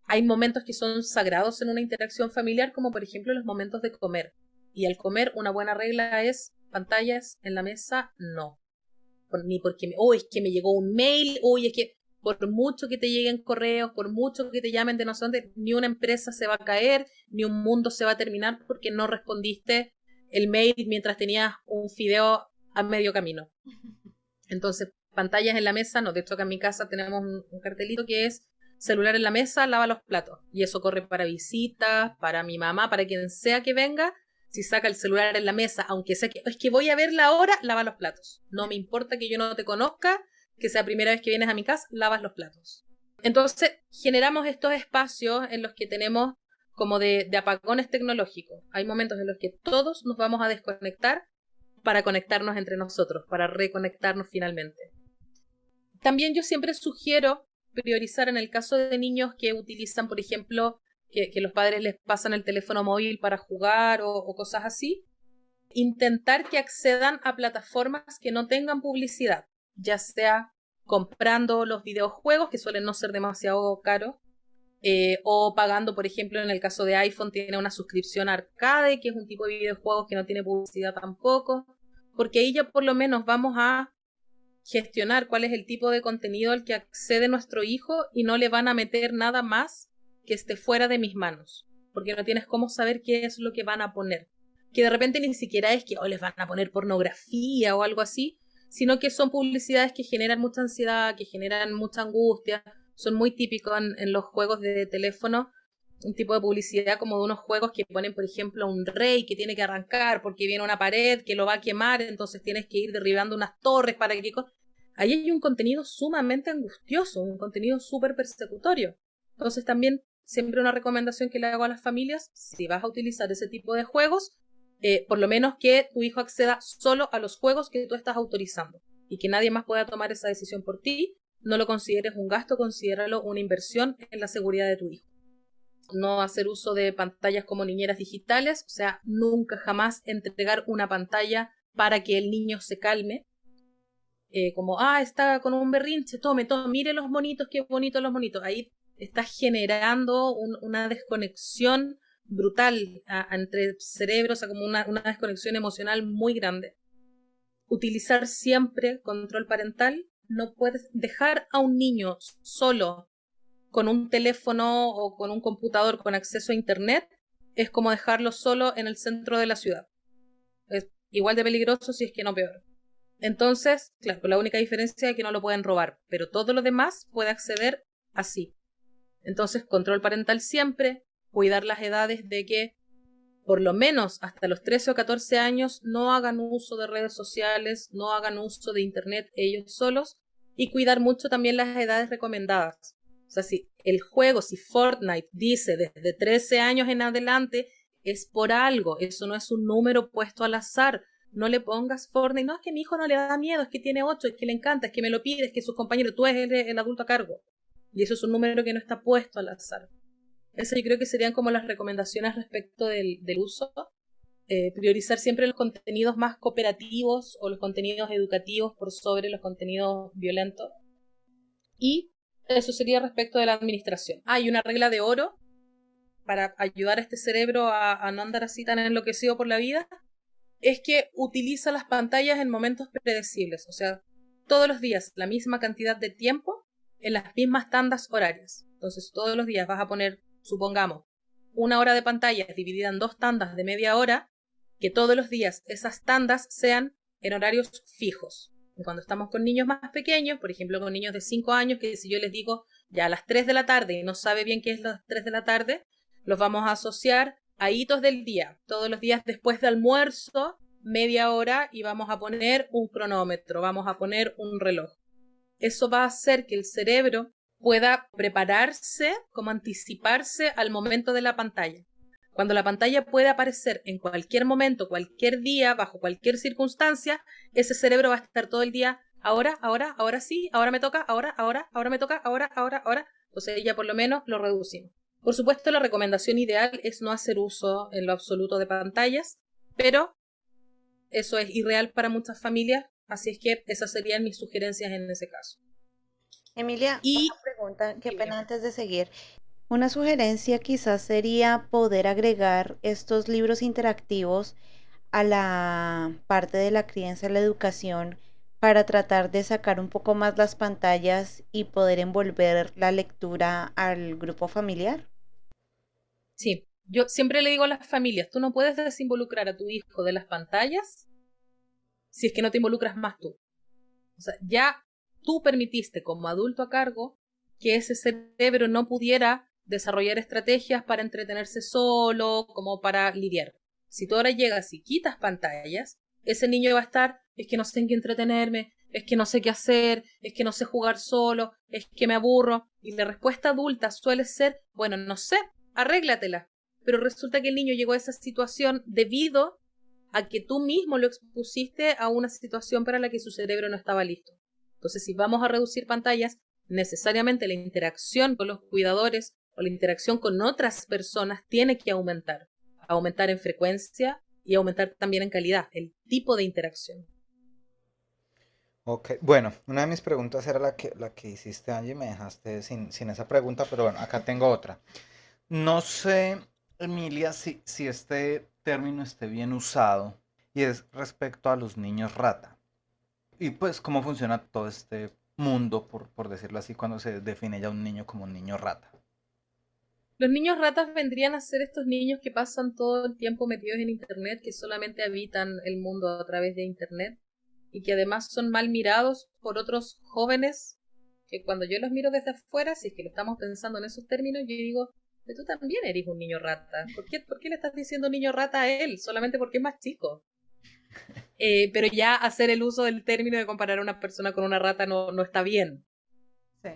Hay momentos que son sagrados en una interacción familiar, como por ejemplo los momentos de comer. Y al comer una buena regla es pantallas en la mesa, no. ni porque, me, oh, es que me llegó un mail, oh, es que por mucho que te lleguen correos, por mucho que te llamen de no sé dónde, ni una empresa se va a caer, ni un mundo se va a terminar porque no respondiste el mail mientras tenías un fideo a medio camino. Entonces, pantallas en la mesa, no, de hecho acá en mi casa tenemos un, cartelito que es celular en la mesa, lava los platos. Y eso corre para visitas, para mi mamá, para quien sea que venga. Si saca el celular en la mesa, aunque sea que es que voy a verla ahora, lava los platos. No me importa que yo no te conozca, que sea primera vez que vienes a mi casa, lavas los platos. Entonces, generamos estos espacios en los que tenemos como de, de apagones tecnológicos. Hay momentos en los que todos nos vamos a desconectar para conectarnos entre nosotros, para reconectarnos finalmente. También yo siempre sugiero priorizar en el caso de niños que utilizan, por ejemplo, que, los padres les pasan el teléfono móvil para jugar o, cosas así, intentar que accedan a plataformas que no tengan publicidad, ya sea comprando los videojuegos, que suelen no ser demasiado caros, eh, o pagando, por ejemplo, en el caso de iPhone, tiene una suscripción arcade, que es un tipo de videojuegos que no tiene publicidad tampoco, porque ahí ya por lo menos vamos a gestionar cuál es el tipo de contenido al que accede nuestro hijo y no le van a meter nada más que esté fuera de mis manos, porque no tienes cómo saber qué es lo que van a poner. Que de repente ni siquiera es que o oh, les van a poner pornografía o algo así, sino que son publicidades que generan mucha ansiedad, que generan mucha angustia, son muy típicos en, los juegos de teléfono, un tipo de publicidad como de unos juegos que ponen, por ejemplo, un rey que tiene que arrancar porque viene una pared que lo va a quemar, entonces tienes que ir derribando unas torres para que... Ahí hay un contenido sumamente angustioso, un contenido súper persecutorio. Entonces también siempre una recomendación que le hago a las familias, si vas a utilizar ese tipo de juegos, eh, por lo menos que tu hijo acceda solo a los juegos que tú estás autorizando y que nadie más pueda tomar esa decisión por ti no lo consideres un gasto, considéralo una inversión en la seguridad de tu hijo. No hacer uso de pantallas como niñeras digitales, o sea, nunca jamás entregar una pantalla para que el niño se calme. Eh, como, ah, está con un berrinche, tome, tome, mire los monitos, qué bonitos los monitos. Ahí estás generando una desconexión brutal entre cerebros, o sea, como una desconexión emocional muy grande. Utilizar siempre control parental no puedes dejar a un niño solo con un teléfono o con un computador con acceso a Internet, es como dejarlo solo en el centro de la ciudad. Es igual de peligroso si es que no peor. Entonces, claro, la única diferencia es que no lo pueden robar, pero todo lo demás puede acceder así. Entonces, control parental siempre, cuidar las edades de que por lo menos hasta los 13 o 14 años no hagan uso de redes sociales, no hagan uso de Internet ellos solos y cuidar mucho también las edades recomendadas. O sea, si el juego, si Fortnite dice desde 13 años en adelante, es por algo, eso no es un número puesto al azar. No le pongas Fortnite, no es que mi hijo no le da miedo, es que tiene 8, es que le encanta, es que me lo pide, es que sus compañeros, tú eres el, adulto a cargo. Y eso es un número que no está puesto al azar. Eso yo creo que serían como las recomendaciones respecto del, del uso eh, priorizar siempre los contenidos más cooperativos o los contenidos educativos por sobre los contenidos violentos. Y eso sería respecto de la administración. Hay una regla de oro para ayudar a este cerebro a, no andar así tan enloquecido por la vida, es que utiliza las pantallas en momentos predecibles, o sea, todos los días la misma cantidad de tiempo en las mismas tandas horarias. Entonces, todos los días vas a poner, supongamos, una hora de pantalla dividida en dos tandas de media hora, que todos los días esas tandas sean en horarios fijos. Cuando estamos con niños más pequeños, por ejemplo, con niños de 5 años, que si yo les digo ya a las 3 de la tarde y no sabe bien qué es las 3 de la tarde, los vamos a asociar a hitos del día. Todos los días después de almuerzo, media hora, y vamos a poner un cronómetro, vamos a poner un reloj. Eso va a hacer que el cerebro pueda prepararse, como anticiparse al momento de la pantalla. Cuando la pantalla puede aparecer en cualquier momento, cualquier día, bajo cualquier circunstancia, ese cerebro va a estar todo el día, ahora, ahora, ahora sí, ahora me toca, ahora, ahora, ahora me toca, ahora, ahora, ahora. Entonces ya por lo menos lo reducimos. Por supuesto, la recomendación ideal es no hacer uso en lo absoluto de pantallas, pero eso es irreal para muchas familias, así es que esas serían mis sugerencias en ese caso. Emilia, Y- una pregunta, qué pena antes de seguir. Una sugerencia quizás sería poder agregar estos libros interactivos a la parte de la crianza y la educación para tratar de sacar un poco más las pantallas y poder envolver la lectura al grupo familiar. Sí, yo siempre le digo a las familias, tú no puedes desinvolucrar a tu hijo de las pantallas si es que no te involucras más tú. O sea, ya tú permitiste como adulto a cargo que ese cerebro no pudiera desarrollar estrategias para entretenerse solo, como para lidiar. Si tú ahora llegas y quitas pantallas, ese niño va a estar, es que no sé en qué entretenerme, es que no sé qué hacer, es que no sé jugar solo, es que me aburro. Y la respuesta adulta suele ser, bueno, no sé, arréglatela. Pero resulta que el niño llegó a esa situación debido a que tú mismo lo expusiste a una situación para la que su cerebro no estaba listo. Entonces, si vamos a reducir pantallas, necesariamente la interacción con los cuidadores o la interacción con otras personas tiene que aumentar. Aumentar en frecuencia y aumentar también en calidad, el tipo de interacción. Ok, bueno, una de mis preguntas era la que, la que hiciste, Angie, me dejaste sin, sin esa pregunta, pero bueno, acá tengo otra. No sé, Emilia, si, si este término esté bien usado y es respecto a los niños rata. Y pues cómo funciona todo este mundo, por, por decirlo así, cuando se define ya un niño como un niño rata. Los niños ratas vendrían a ser estos niños que pasan todo el tiempo metidos en Internet, que solamente habitan el mundo a través de Internet y que además son mal mirados por otros jóvenes que cuando yo los miro desde afuera, si es que lo estamos pensando en esos términos, yo digo, "Pero tú también eres un niño rata. ¿Por qué, por qué le estás diciendo niño rata a él? Solamente porque es más chico. Eh, pero ya hacer el uso del término de comparar a una persona con una rata no, no está bien. Sí.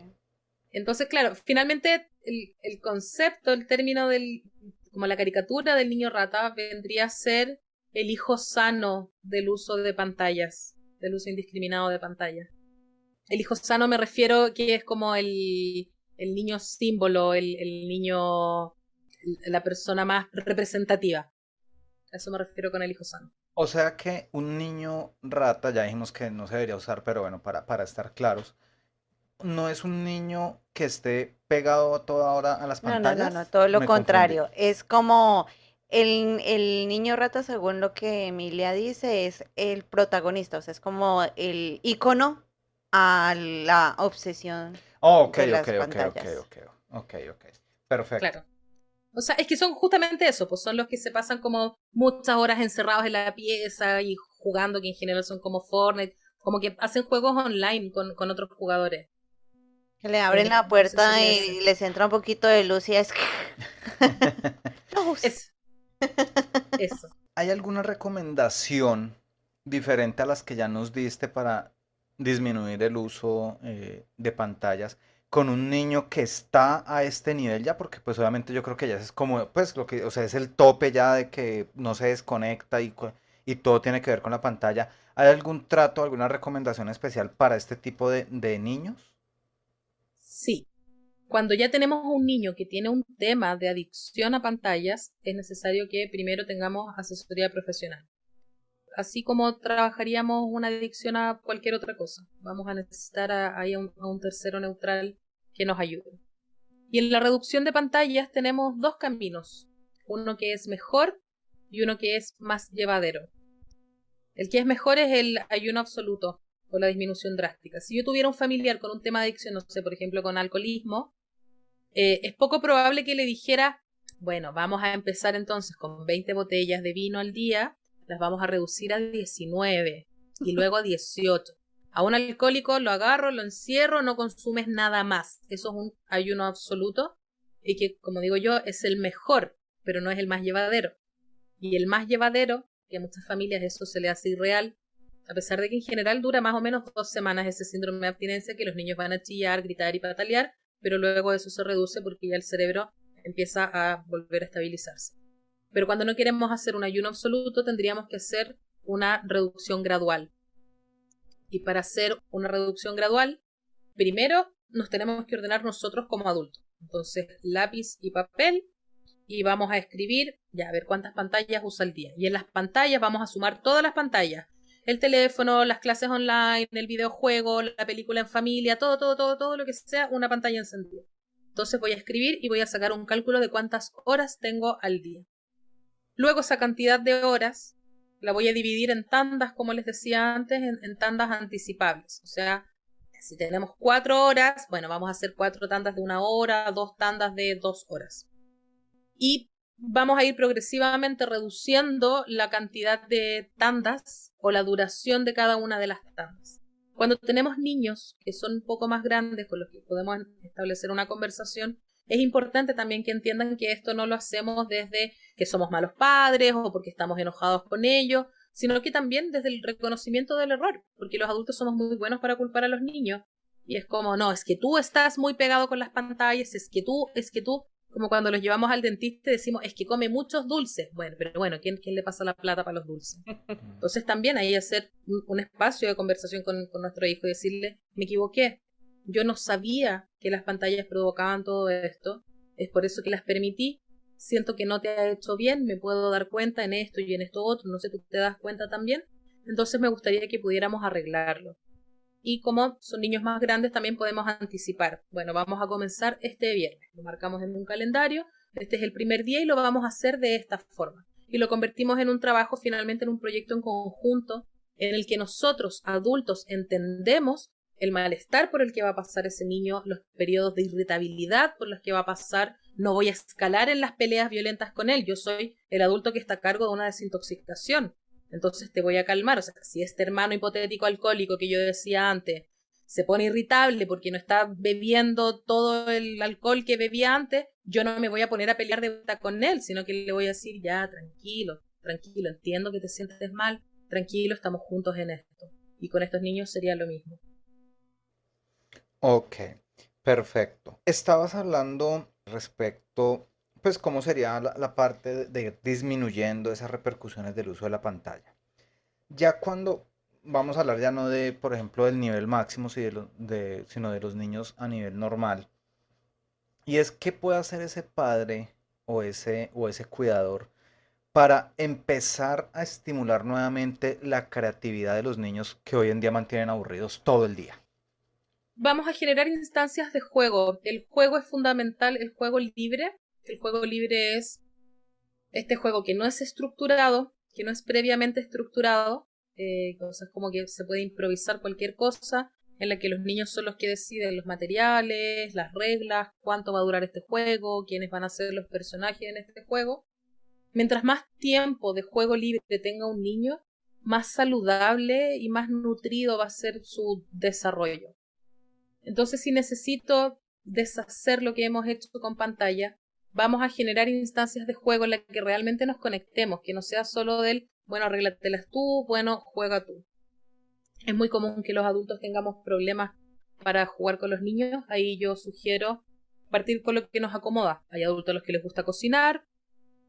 Entonces, claro, finalmente el, concepto, el término del, como la caricatura del niño rata vendría a ser el hijo sano del uso de pantallas, del uso indiscriminado de pantallas. El hijo sano me refiero que es como el, el niño símbolo, el, el niño, la persona más representativa. A eso me refiero con el hijo sano. O sea que un niño rata, ya dijimos que no se debería usar, pero bueno, para, para estar claros, no es un niño que esté pegado a toda hora a las No, no, pantallas. no, no, todo lo contrario. Es como el, el niño rata, según lo que Emilia dice, es el protagonista, o sea, es como el icono a la obsesión. Oh, ok, de las ok, ok, ok, pantallas. ok, ok, ok. Perfecto. Claro. O sea, es que son justamente eso, pues son los que se pasan como muchas horas encerrados en la pieza y jugando, que en general son como Fortnite, como que hacen juegos online con, con otros jugadores. Que le abren la puerta y les entra un poquito de luz y es... Luz. Es, eso. ¿Hay alguna recomendación diferente a las que ya nos diste para disminuir el uso eh, de pantallas con un niño que está a este nivel ya? Porque pues obviamente yo creo que ya es como, pues lo que, o sea, es el tope ya de que no se desconecta y, cu- y todo tiene que ver con la pantalla. ¿Hay algún trato, alguna recomendación especial para este tipo de, de niños? Sí. Cuando ya tenemos un niño que tiene un tema de adicción a pantallas, es necesario que primero tengamos asesoría profesional. Así como trabajaríamos una adicción a cualquier otra cosa. Vamos a necesitar ahí a a un tercero neutral que nos ayude. Y en la reducción de pantallas tenemos dos caminos. Uno que es mejor y uno que es más llevadero. El que es mejor es el ayuno absoluto. O la disminución drástica. Si yo tuviera un familiar con un tema de adicción, no sé, por ejemplo, con alcoholismo, eh, es poco probable que le dijera, bueno, vamos a empezar entonces con 20 botellas de vino al día, las vamos a reducir a 19 y luego a 18. A un alcohólico lo agarro, lo encierro, no consumes nada más. Eso es un ayuno absoluto y que, como digo yo, es el mejor, pero no es el más llevadero. Y el más llevadero, que a muchas familias eso se le hace irreal, a pesar de que en general dura más o menos dos semanas ese síndrome de abstinencia, que los niños van a chillar, gritar y patalear, pero luego eso se reduce porque ya el cerebro empieza a volver a estabilizarse. Pero cuando no queremos hacer un ayuno absoluto, tendríamos que hacer una reducción gradual. Y para hacer una reducción gradual, primero nos tenemos que ordenar nosotros como adultos. Entonces, lápiz y papel, y vamos a escribir, ya a ver cuántas pantallas usa el día. Y en las pantallas vamos a sumar todas las pantallas. El teléfono, las clases online, el videojuego, la película en familia, todo, todo, todo, todo lo que sea una pantalla encendida. Entonces voy a escribir y voy a sacar un cálculo de cuántas horas tengo al día. Luego esa cantidad de horas la voy a dividir en tandas, como les decía antes, en, tandas anticipables. O sea, si tenemos cuatro horas, bueno, vamos a hacer cuatro tandas de una hora, dos tandas de dos horas. Y vamos a ir progresivamente reduciendo la cantidad de tandas o la duración de cada una de las tandas. Cuando tenemos niños que son un poco más grandes con los que podemos establecer una conversación, es importante también que entiendan que esto no lo hacemos desde que somos malos padres o porque estamos enojados con ellos, sino que también desde el reconocimiento del error, porque los adultos somos muy buenos para culpar a los niños. Y es como, no, es que tú estás muy pegado con las pantallas, es que tú, es que tú, como cuando los llevamos al dentista y decimos, es que come muchos dulces. Bueno, pero bueno, ¿quién, quién le pasa la plata para los dulces? Entonces también hay que hacer un, espacio de conversación con, con nuestro hijo y decirle, me equivoqué, yo no sabía que las pantallas provocaban todo esto, es por eso que las permití. Siento que no te ha hecho bien, me puedo dar cuenta en esto y en esto otro, no sé, tú te das cuenta también. Entonces me gustaría que pudiéramos arreglarlo. Y como son niños más grandes, también podemos anticipar. Bueno, vamos a comenzar este viernes. Lo marcamos en un calendario. Este es el primer día y lo vamos a hacer de esta forma. Y lo convertimos en un trabajo, finalmente en un proyecto en conjunto, en el que nosotros, adultos, entendemos el malestar por el que va a pasar ese niño, los periodos de irritabilidad por los que va a pasar. No voy a escalar en las peleas violentas con él. Yo soy el adulto que está a cargo de una desintoxicación entonces te voy a calmar. O sea, si este hermano hipotético alcohólico que yo decía antes se pone irritable porque no está bebiendo todo el alcohol que bebía antes, yo no me voy a poner a pelear de vuelta con él, sino que le voy a decir, ya, tranquilo, tranquilo, entiendo que te sientes mal, tranquilo, estamos juntos en esto. Y con estos niños sería lo mismo. Ok, perfecto. Estabas hablando respecto pues cómo sería la, parte de, disminuyendo esas repercusiones del uso de la pantalla. Ya cuando vamos a hablar ya no de, por ejemplo, del nivel máximo, sino de los niños a nivel normal. Y es qué puede hacer ese padre o ese, o ese cuidador para empezar a estimular nuevamente la creatividad de los niños que hoy en día mantienen aburridos todo el día. Vamos a generar instancias de juego. El juego es fundamental, el juego libre el juego libre es este juego que no es estructurado, que no es previamente estructurado, eh, cosas como que se puede improvisar cualquier cosa, en la que los niños son los que deciden los materiales, las reglas, cuánto va a durar este juego, quiénes van a ser los personajes en este juego. Mientras más tiempo de juego libre tenga un niño, más saludable y más nutrido va a ser su desarrollo. Entonces, si necesito deshacer lo que hemos hecho con pantalla, vamos a generar instancias de juego en las que realmente nos conectemos, que no sea solo del, bueno, arréglatelas tú, bueno, juega tú. Es muy común que los adultos tengamos problemas para jugar con los niños, ahí yo sugiero partir con lo que nos acomoda. Hay adultos a los que les gusta cocinar,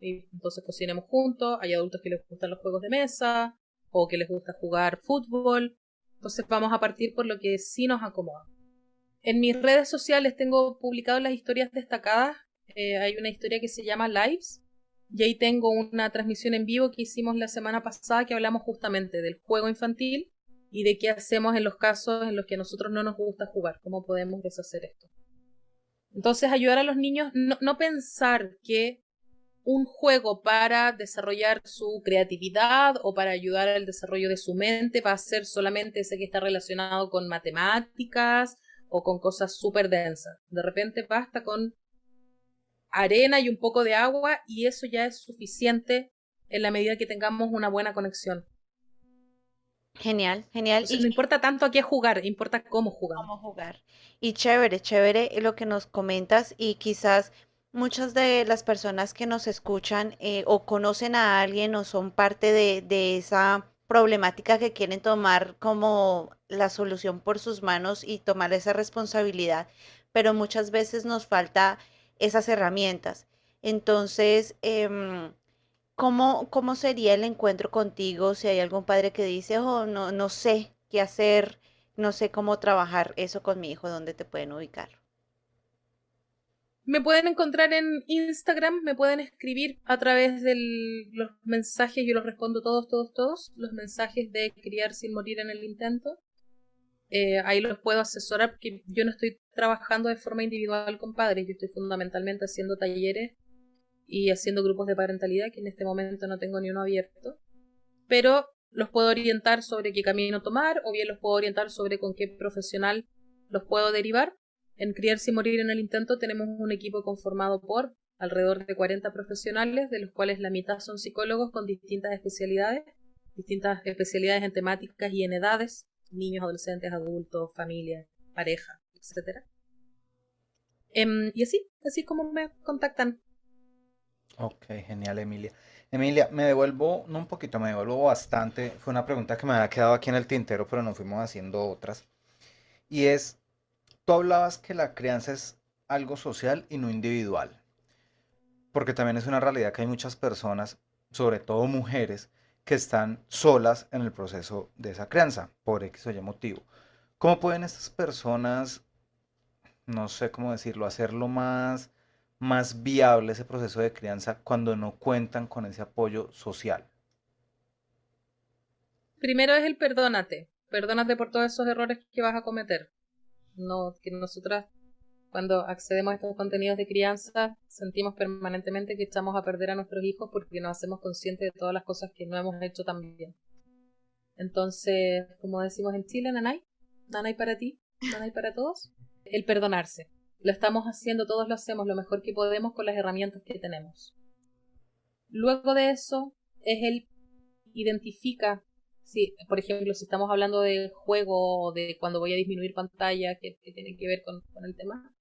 y entonces cocinemos juntos, hay adultos que les gustan los juegos de mesa, o que les gusta jugar fútbol, entonces vamos a partir por lo que sí nos acomoda. En mis redes sociales tengo publicado las historias destacadas eh, hay una historia que se llama Lives. Y ahí tengo una transmisión en vivo que hicimos la semana pasada que hablamos justamente del juego infantil y de qué hacemos en los casos en los que a nosotros no nos gusta jugar, cómo podemos deshacer esto. Entonces, ayudar a los niños, no, no pensar que un juego para desarrollar su creatividad o para ayudar al desarrollo de su mente, va a ser solamente ese que está relacionado con matemáticas o con cosas súper densas. De repente basta con arena y un poco de agua y eso ya es suficiente en la medida que tengamos una buena conexión. Genial, genial. y no importa tanto a qué jugar, importa cómo jugar. Cómo jugar. Y chévere, chévere lo que nos comentas y quizás muchas de las personas que nos escuchan eh, o conocen a alguien o son parte de, de esa problemática que quieren tomar como la solución por sus manos y tomar esa responsabilidad, pero muchas veces nos falta esas herramientas. Entonces, em, ¿cómo, ¿cómo sería el encuentro contigo si hay algún padre que dice, oh, no, no sé qué hacer, no sé cómo trabajar eso con mi hijo, dónde te pueden ubicar? Me pueden encontrar en Instagram, me pueden escribir a través de los mensajes, yo los respondo todos, todos, todos, los mensajes de criar sin morir en el intento. Eh, ahí los puedo asesorar porque yo no estoy trabajando de forma individual con padres, yo estoy fundamentalmente haciendo talleres y haciendo grupos de parentalidad, que en este momento no tengo ni uno abierto, pero los puedo orientar sobre qué camino tomar o bien los puedo orientar sobre con qué profesional los puedo derivar. En Criar sin morir en el intento tenemos un equipo conformado por alrededor de 40 profesionales, de los cuales la mitad son psicólogos con distintas especialidades, distintas especialidades en temáticas y en edades, niños, adolescentes, adultos, familia, pareja, etc. Em, y así, así como me contactan. Ok, genial, Emilia. Emilia, me devuelvo, no un poquito, me devuelvo bastante. Fue una pregunta que me había quedado aquí en el tintero, pero nos fuimos haciendo otras. Y es, tú hablabas que la crianza es algo social y no individual. Porque también es una realidad que hay muchas personas, sobre todo mujeres, que están solas en el proceso de esa crianza, por X o Y motivo. ¿Cómo pueden estas personas, no sé cómo decirlo, hacerlo más más viable ese proceso de crianza cuando no cuentan con ese apoyo social? Primero es el perdónate. Perdónate por todos esos errores que vas a cometer. No, que nosotras cuando accedemos a estos contenidos de crianza sentimos permanentemente que echamos a perder a nuestros hijos porque nos hacemos conscientes de todas las cosas que no hemos hecho tan bien. Entonces, como decimos en Chile, Nanay, Nanay para ti, Nanay para todos, el perdonarse. Lo estamos haciendo, todos lo hacemos lo mejor que podemos con las herramientas que tenemos. Luego de eso es el identifica, si, por ejemplo, si estamos hablando de juego o de cuando voy a disminuir pantalla, que, tiene que ver con, el tema.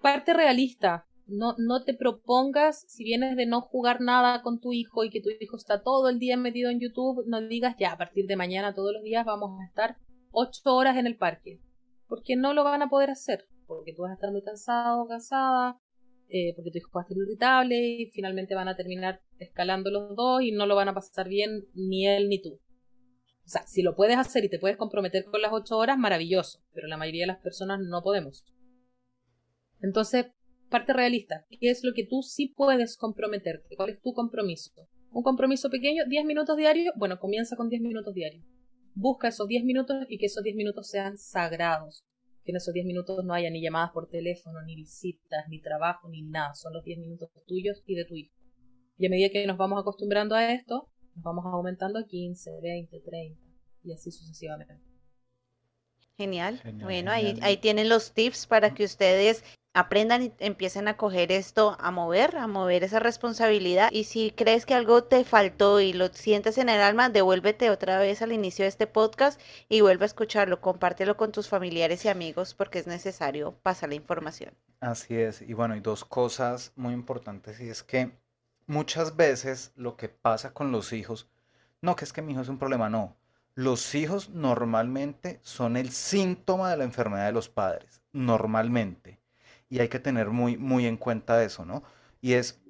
Parte realista, no, no te propongas, si vienes de no jugar nada con tu hijo y que tu hijo está todo el día metido en YouTube, no digas ya, a partir de mañana todos los días vamos a estar ocho horas en el parque porque no lo van a poder hacer, porque tú vas a estar muy cansado cansada, eh, porque tu hijo va a estar irritable y finalmente van a terminar escalando los dos y no lo van a pasar bien ni él ni tú. O sea, si lo puedes hacer y te puedes comprometer con las ocho horas, maravilloso, pero la mayoría de las personas no podemos. Entonces, parte realista, ¿qué es lo que tú sí puedes comprometerte? ¿Cuál es tu compromiso? Un compromiso pequeño, 10 minutos diarios, bueno, comienza con 10 minutos diarios busca esos 10 minutos y que esos 10 minutos sean sagrados. Que en esos 10 minutos no haya ni llamadas por teléfono, ni visitas, ni trabajo, ni nada. Son los 10 minutos tuyos y de tu hijo. Y a medida que nos vamos acostumbrando a esto, nos vamos aumentando a 15, 20, 30 y así sucesivamente. Genial. bueno, ahí, ahí tienen los tips para que ustedes aprendan y empiecen a coger esto, a mover, a mover esa responsabilidad. Y si crees que algo te faltó y lo sientes en el alma, devuélvete otra vez al inicio de este podcast y vuelve a escucharlo, compártelo con tus familiares y amigos porque es necesario pasar la información. Así es. Y bueno, hay dos cosas muy importantes y es que muchas veces lo que pasa con los hijos, no que es que mi hijo es un problema, no. Los hijos normalmente son el síntoma de la enfermedad de los padres, normalmente y hay que tener muy, muy en cuenta eso, ¿no? Y es,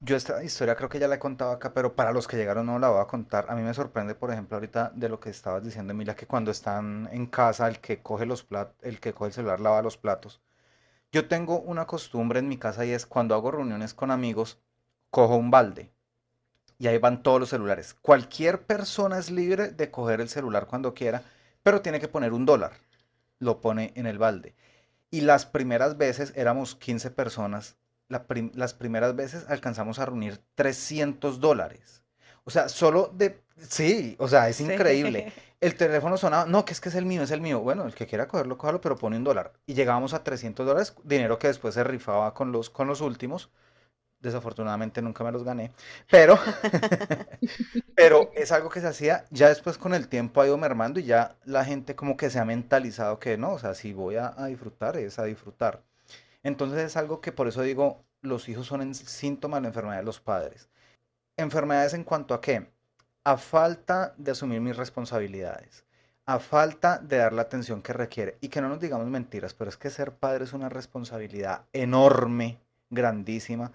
yo esta historia creo que ya la he contado acá, pero para los que llegaron no la voy a contar. A mí me sorprende, por ejemplo, ahorita de lo que estabas diciendo, Emilia, que cuando están en casa, el que coge los platos, el que coge el celular lava los platos. Yo tengo una costumbre en mi casa y es cuando hago reuniones con amigos, cojo un balde y ahí van todos los celulares. Cualquier persona es libre de coger el celular cuando quiera, pero tiene que poner un dólar. Lo pone en el balde. Y las primeras veces éramos 15 personas la prim- las primeras veces alcanzamos a reunir 300 dólares. O sea, solo de... Sí, o sea, es Sí. increíble. El teléfono sonaba, no, que es que es el mío, es el mío. Bueno, el que quiera cogerlo, cójalo, pero pone un dólar. Y llegábamos a 300 dólares, dinero que después se rifaba con los, con los últimos. Desafortunadamente nunca me los gané, pero, pero es algo que se hacía, ya después con el tiempo ha ido mermando y ya la gente como que se ha mentalizado que no, o sea, si voy a, a disfrutar, es a disfrutar. Entonces es algo que por eso digo, los hijos son en síntomas de la enfermedad de los padres. Enfermedades en cuanto a qué? A falta de asumir mis responsabilidades, a falta de dar la atención que requiere. Y que no nos digamos mentiras, pero es que ser padre es una responsabilidad enorme, grandísima.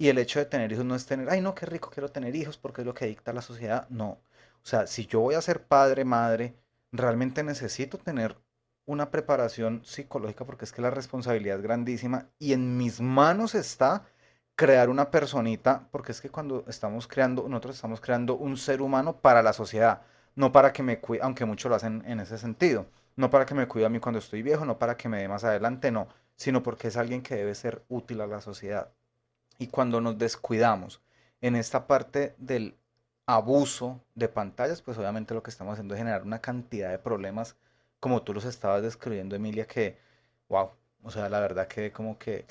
Y el hecho de tener hijos no es tener, ay no, qué rico quiero tener hijos porque es lo que dicta la sociedad. No. O sea, si yo voy a ser padre, madre, realmente necesito tener una preparación psicológica porque es que la responsabilidad es grandísima y en mis manos está crear una personita, porque es que cuando estamos creando, nosotros estamos creando un ser humano para la sociedad, no para que me cuide, aunque muchos lo hacen en ese sentido, no para que me cuide a mí cuando estoy viejo, no para que me dé más adelante, no, sino porque es alguien que debe ser útil a la sociedad. Y cuando nos descuidamos en esta parte del abuso de pantallas, pues obviamente lo que estamos haciendo es generar una cantidad de problemas, como tú los estabas describiendo, Emilia, que, wow, o sea, la verdad que como que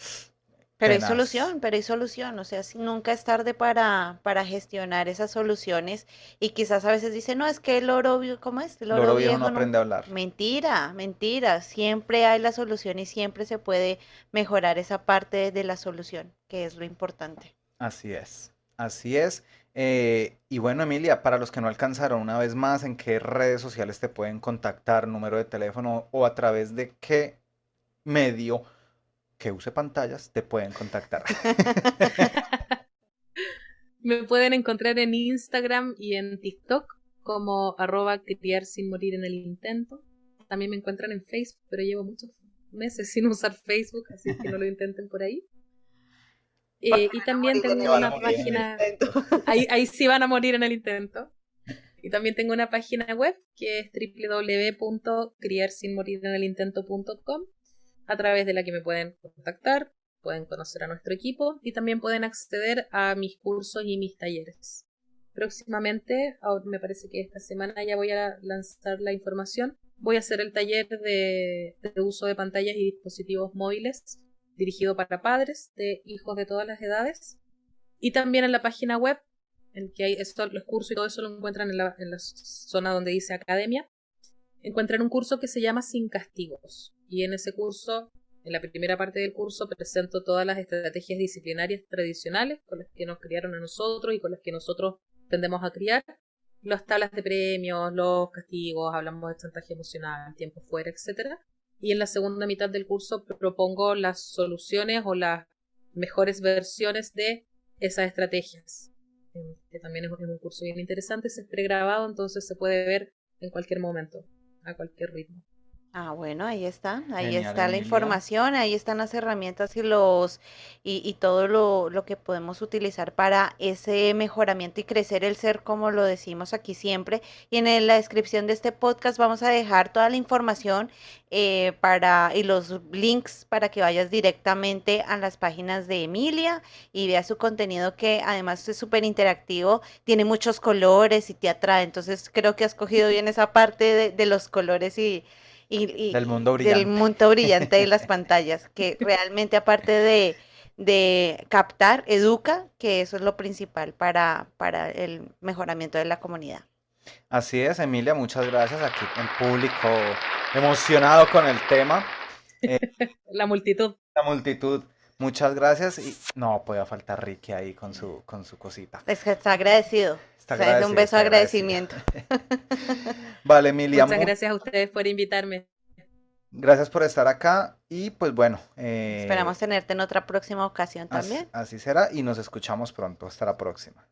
Pero hay solución, pero hay solución, o sea, si nunca es tarde para, para gestionar esas soluciones y quizás a veces dice, no, es que el vie- ¿cómo es? El oro viejo no viejo no... aprende a hablar. Mentira, mentira, siempre hay la solución y siempre se puede mejorar esa parte de la solución, que es lo importante. Así es, así es. Eh, y bueno, Emilia, para los que no alcanzaron, una vez más, ¿en qué redes sociales te pueden contactar, número de teléfono o a través de qué medio que use pantallas te pueden contactar? Me pueden encontrar en Instagram y en TikTok como arroba criar sin morir en el intento. También me encuentran en Facebook, pero llevo muchos meses sin usar Facebook, así que no lo intenten por ahí. Eh, y también tengo una página, ahí, ahí sí van a morir en el intento. Y también tengo una página web que es www.criarsinmorirenelinintento.com a través de la que me pueden contactar, pueden conocer a nuestro equipo y también pueden acceder a mis cursos y mis talleres. Próximamente, me parece que esta semana ya voy a lanzar la información. Voy a hacer el taller de, de uso de pantallas y dispositivos móviles dirigido para padres de hijos de todas las edades. Y también en la página web, en que hay esto, los cursos y todo eso lo encuentran en la, en la zona donde dice academia. Encuentran un curso que se llama Sin Castigos. Y en ese curso, en la primera parte del curso, presento todas las estrategias disciplinarias tradicionales con las que nos criaron a nosotros y con las que nosotros tendemos a criar. Las tablas de premios, los castigos, hablamos de chantaje emocional, tiempo fuera, etcétera y en la segunda mitad del curso propongo las soluciones o las mejores versiones de esas estrategias. Eh, Que también es un curso bien interesante, es pregrabado, entonces se puede ver en cualquier momento, a cualquier ritmo. Ah, bueno, ahí está, ahí Genial, está la Emilia. información, ahí están las herramientas y los y, y todo lo, lo que podemos utilizar para ese mejoramiento y crecer el ser, como lo decimos aquí siempre. Y en la descripción de este podcast vamos a dejar toda la información eh, para y los links para que vayas directamente a las páginas de Emilia y veas su contenido que además es súper interactivo, tiene muchos colores y te atrae. Entonces creo que has cogido bien esa parte de, de los colores y y, y- Del mundo del brillante. mundo brillante de las pantallas, que realmente aparte de, de captar, educa, que eso es lo principal para, para el mejoramiento de la comunidad. Así es, Emilia, muchas gracias. Aquí el público emocionado con el tema. La multitud. La multitud, muchas gracias. Y no podía faltar Ricky ahí con su, con su cosita. Es que está agradecido. Está O sea, es agradecido, un beso de agradecimiento. Vale, Emilia, Muchas mu- gracias a ustedes por invitarme. gracias por estar acá. Y pues bueno, eh, Esperamos tenerte en otra próxima ocasión así, también. así será y nos escuchamos pronto. Hasta la próxima.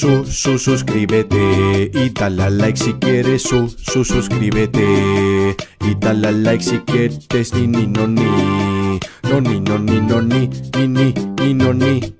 su, su, suscríbete y dale like si quieres, su, su, suscríbete y dale like si quieres, ni, ni, no, ni, no, ni, no, ni, no, ni, ni, ni, ni, no, ni.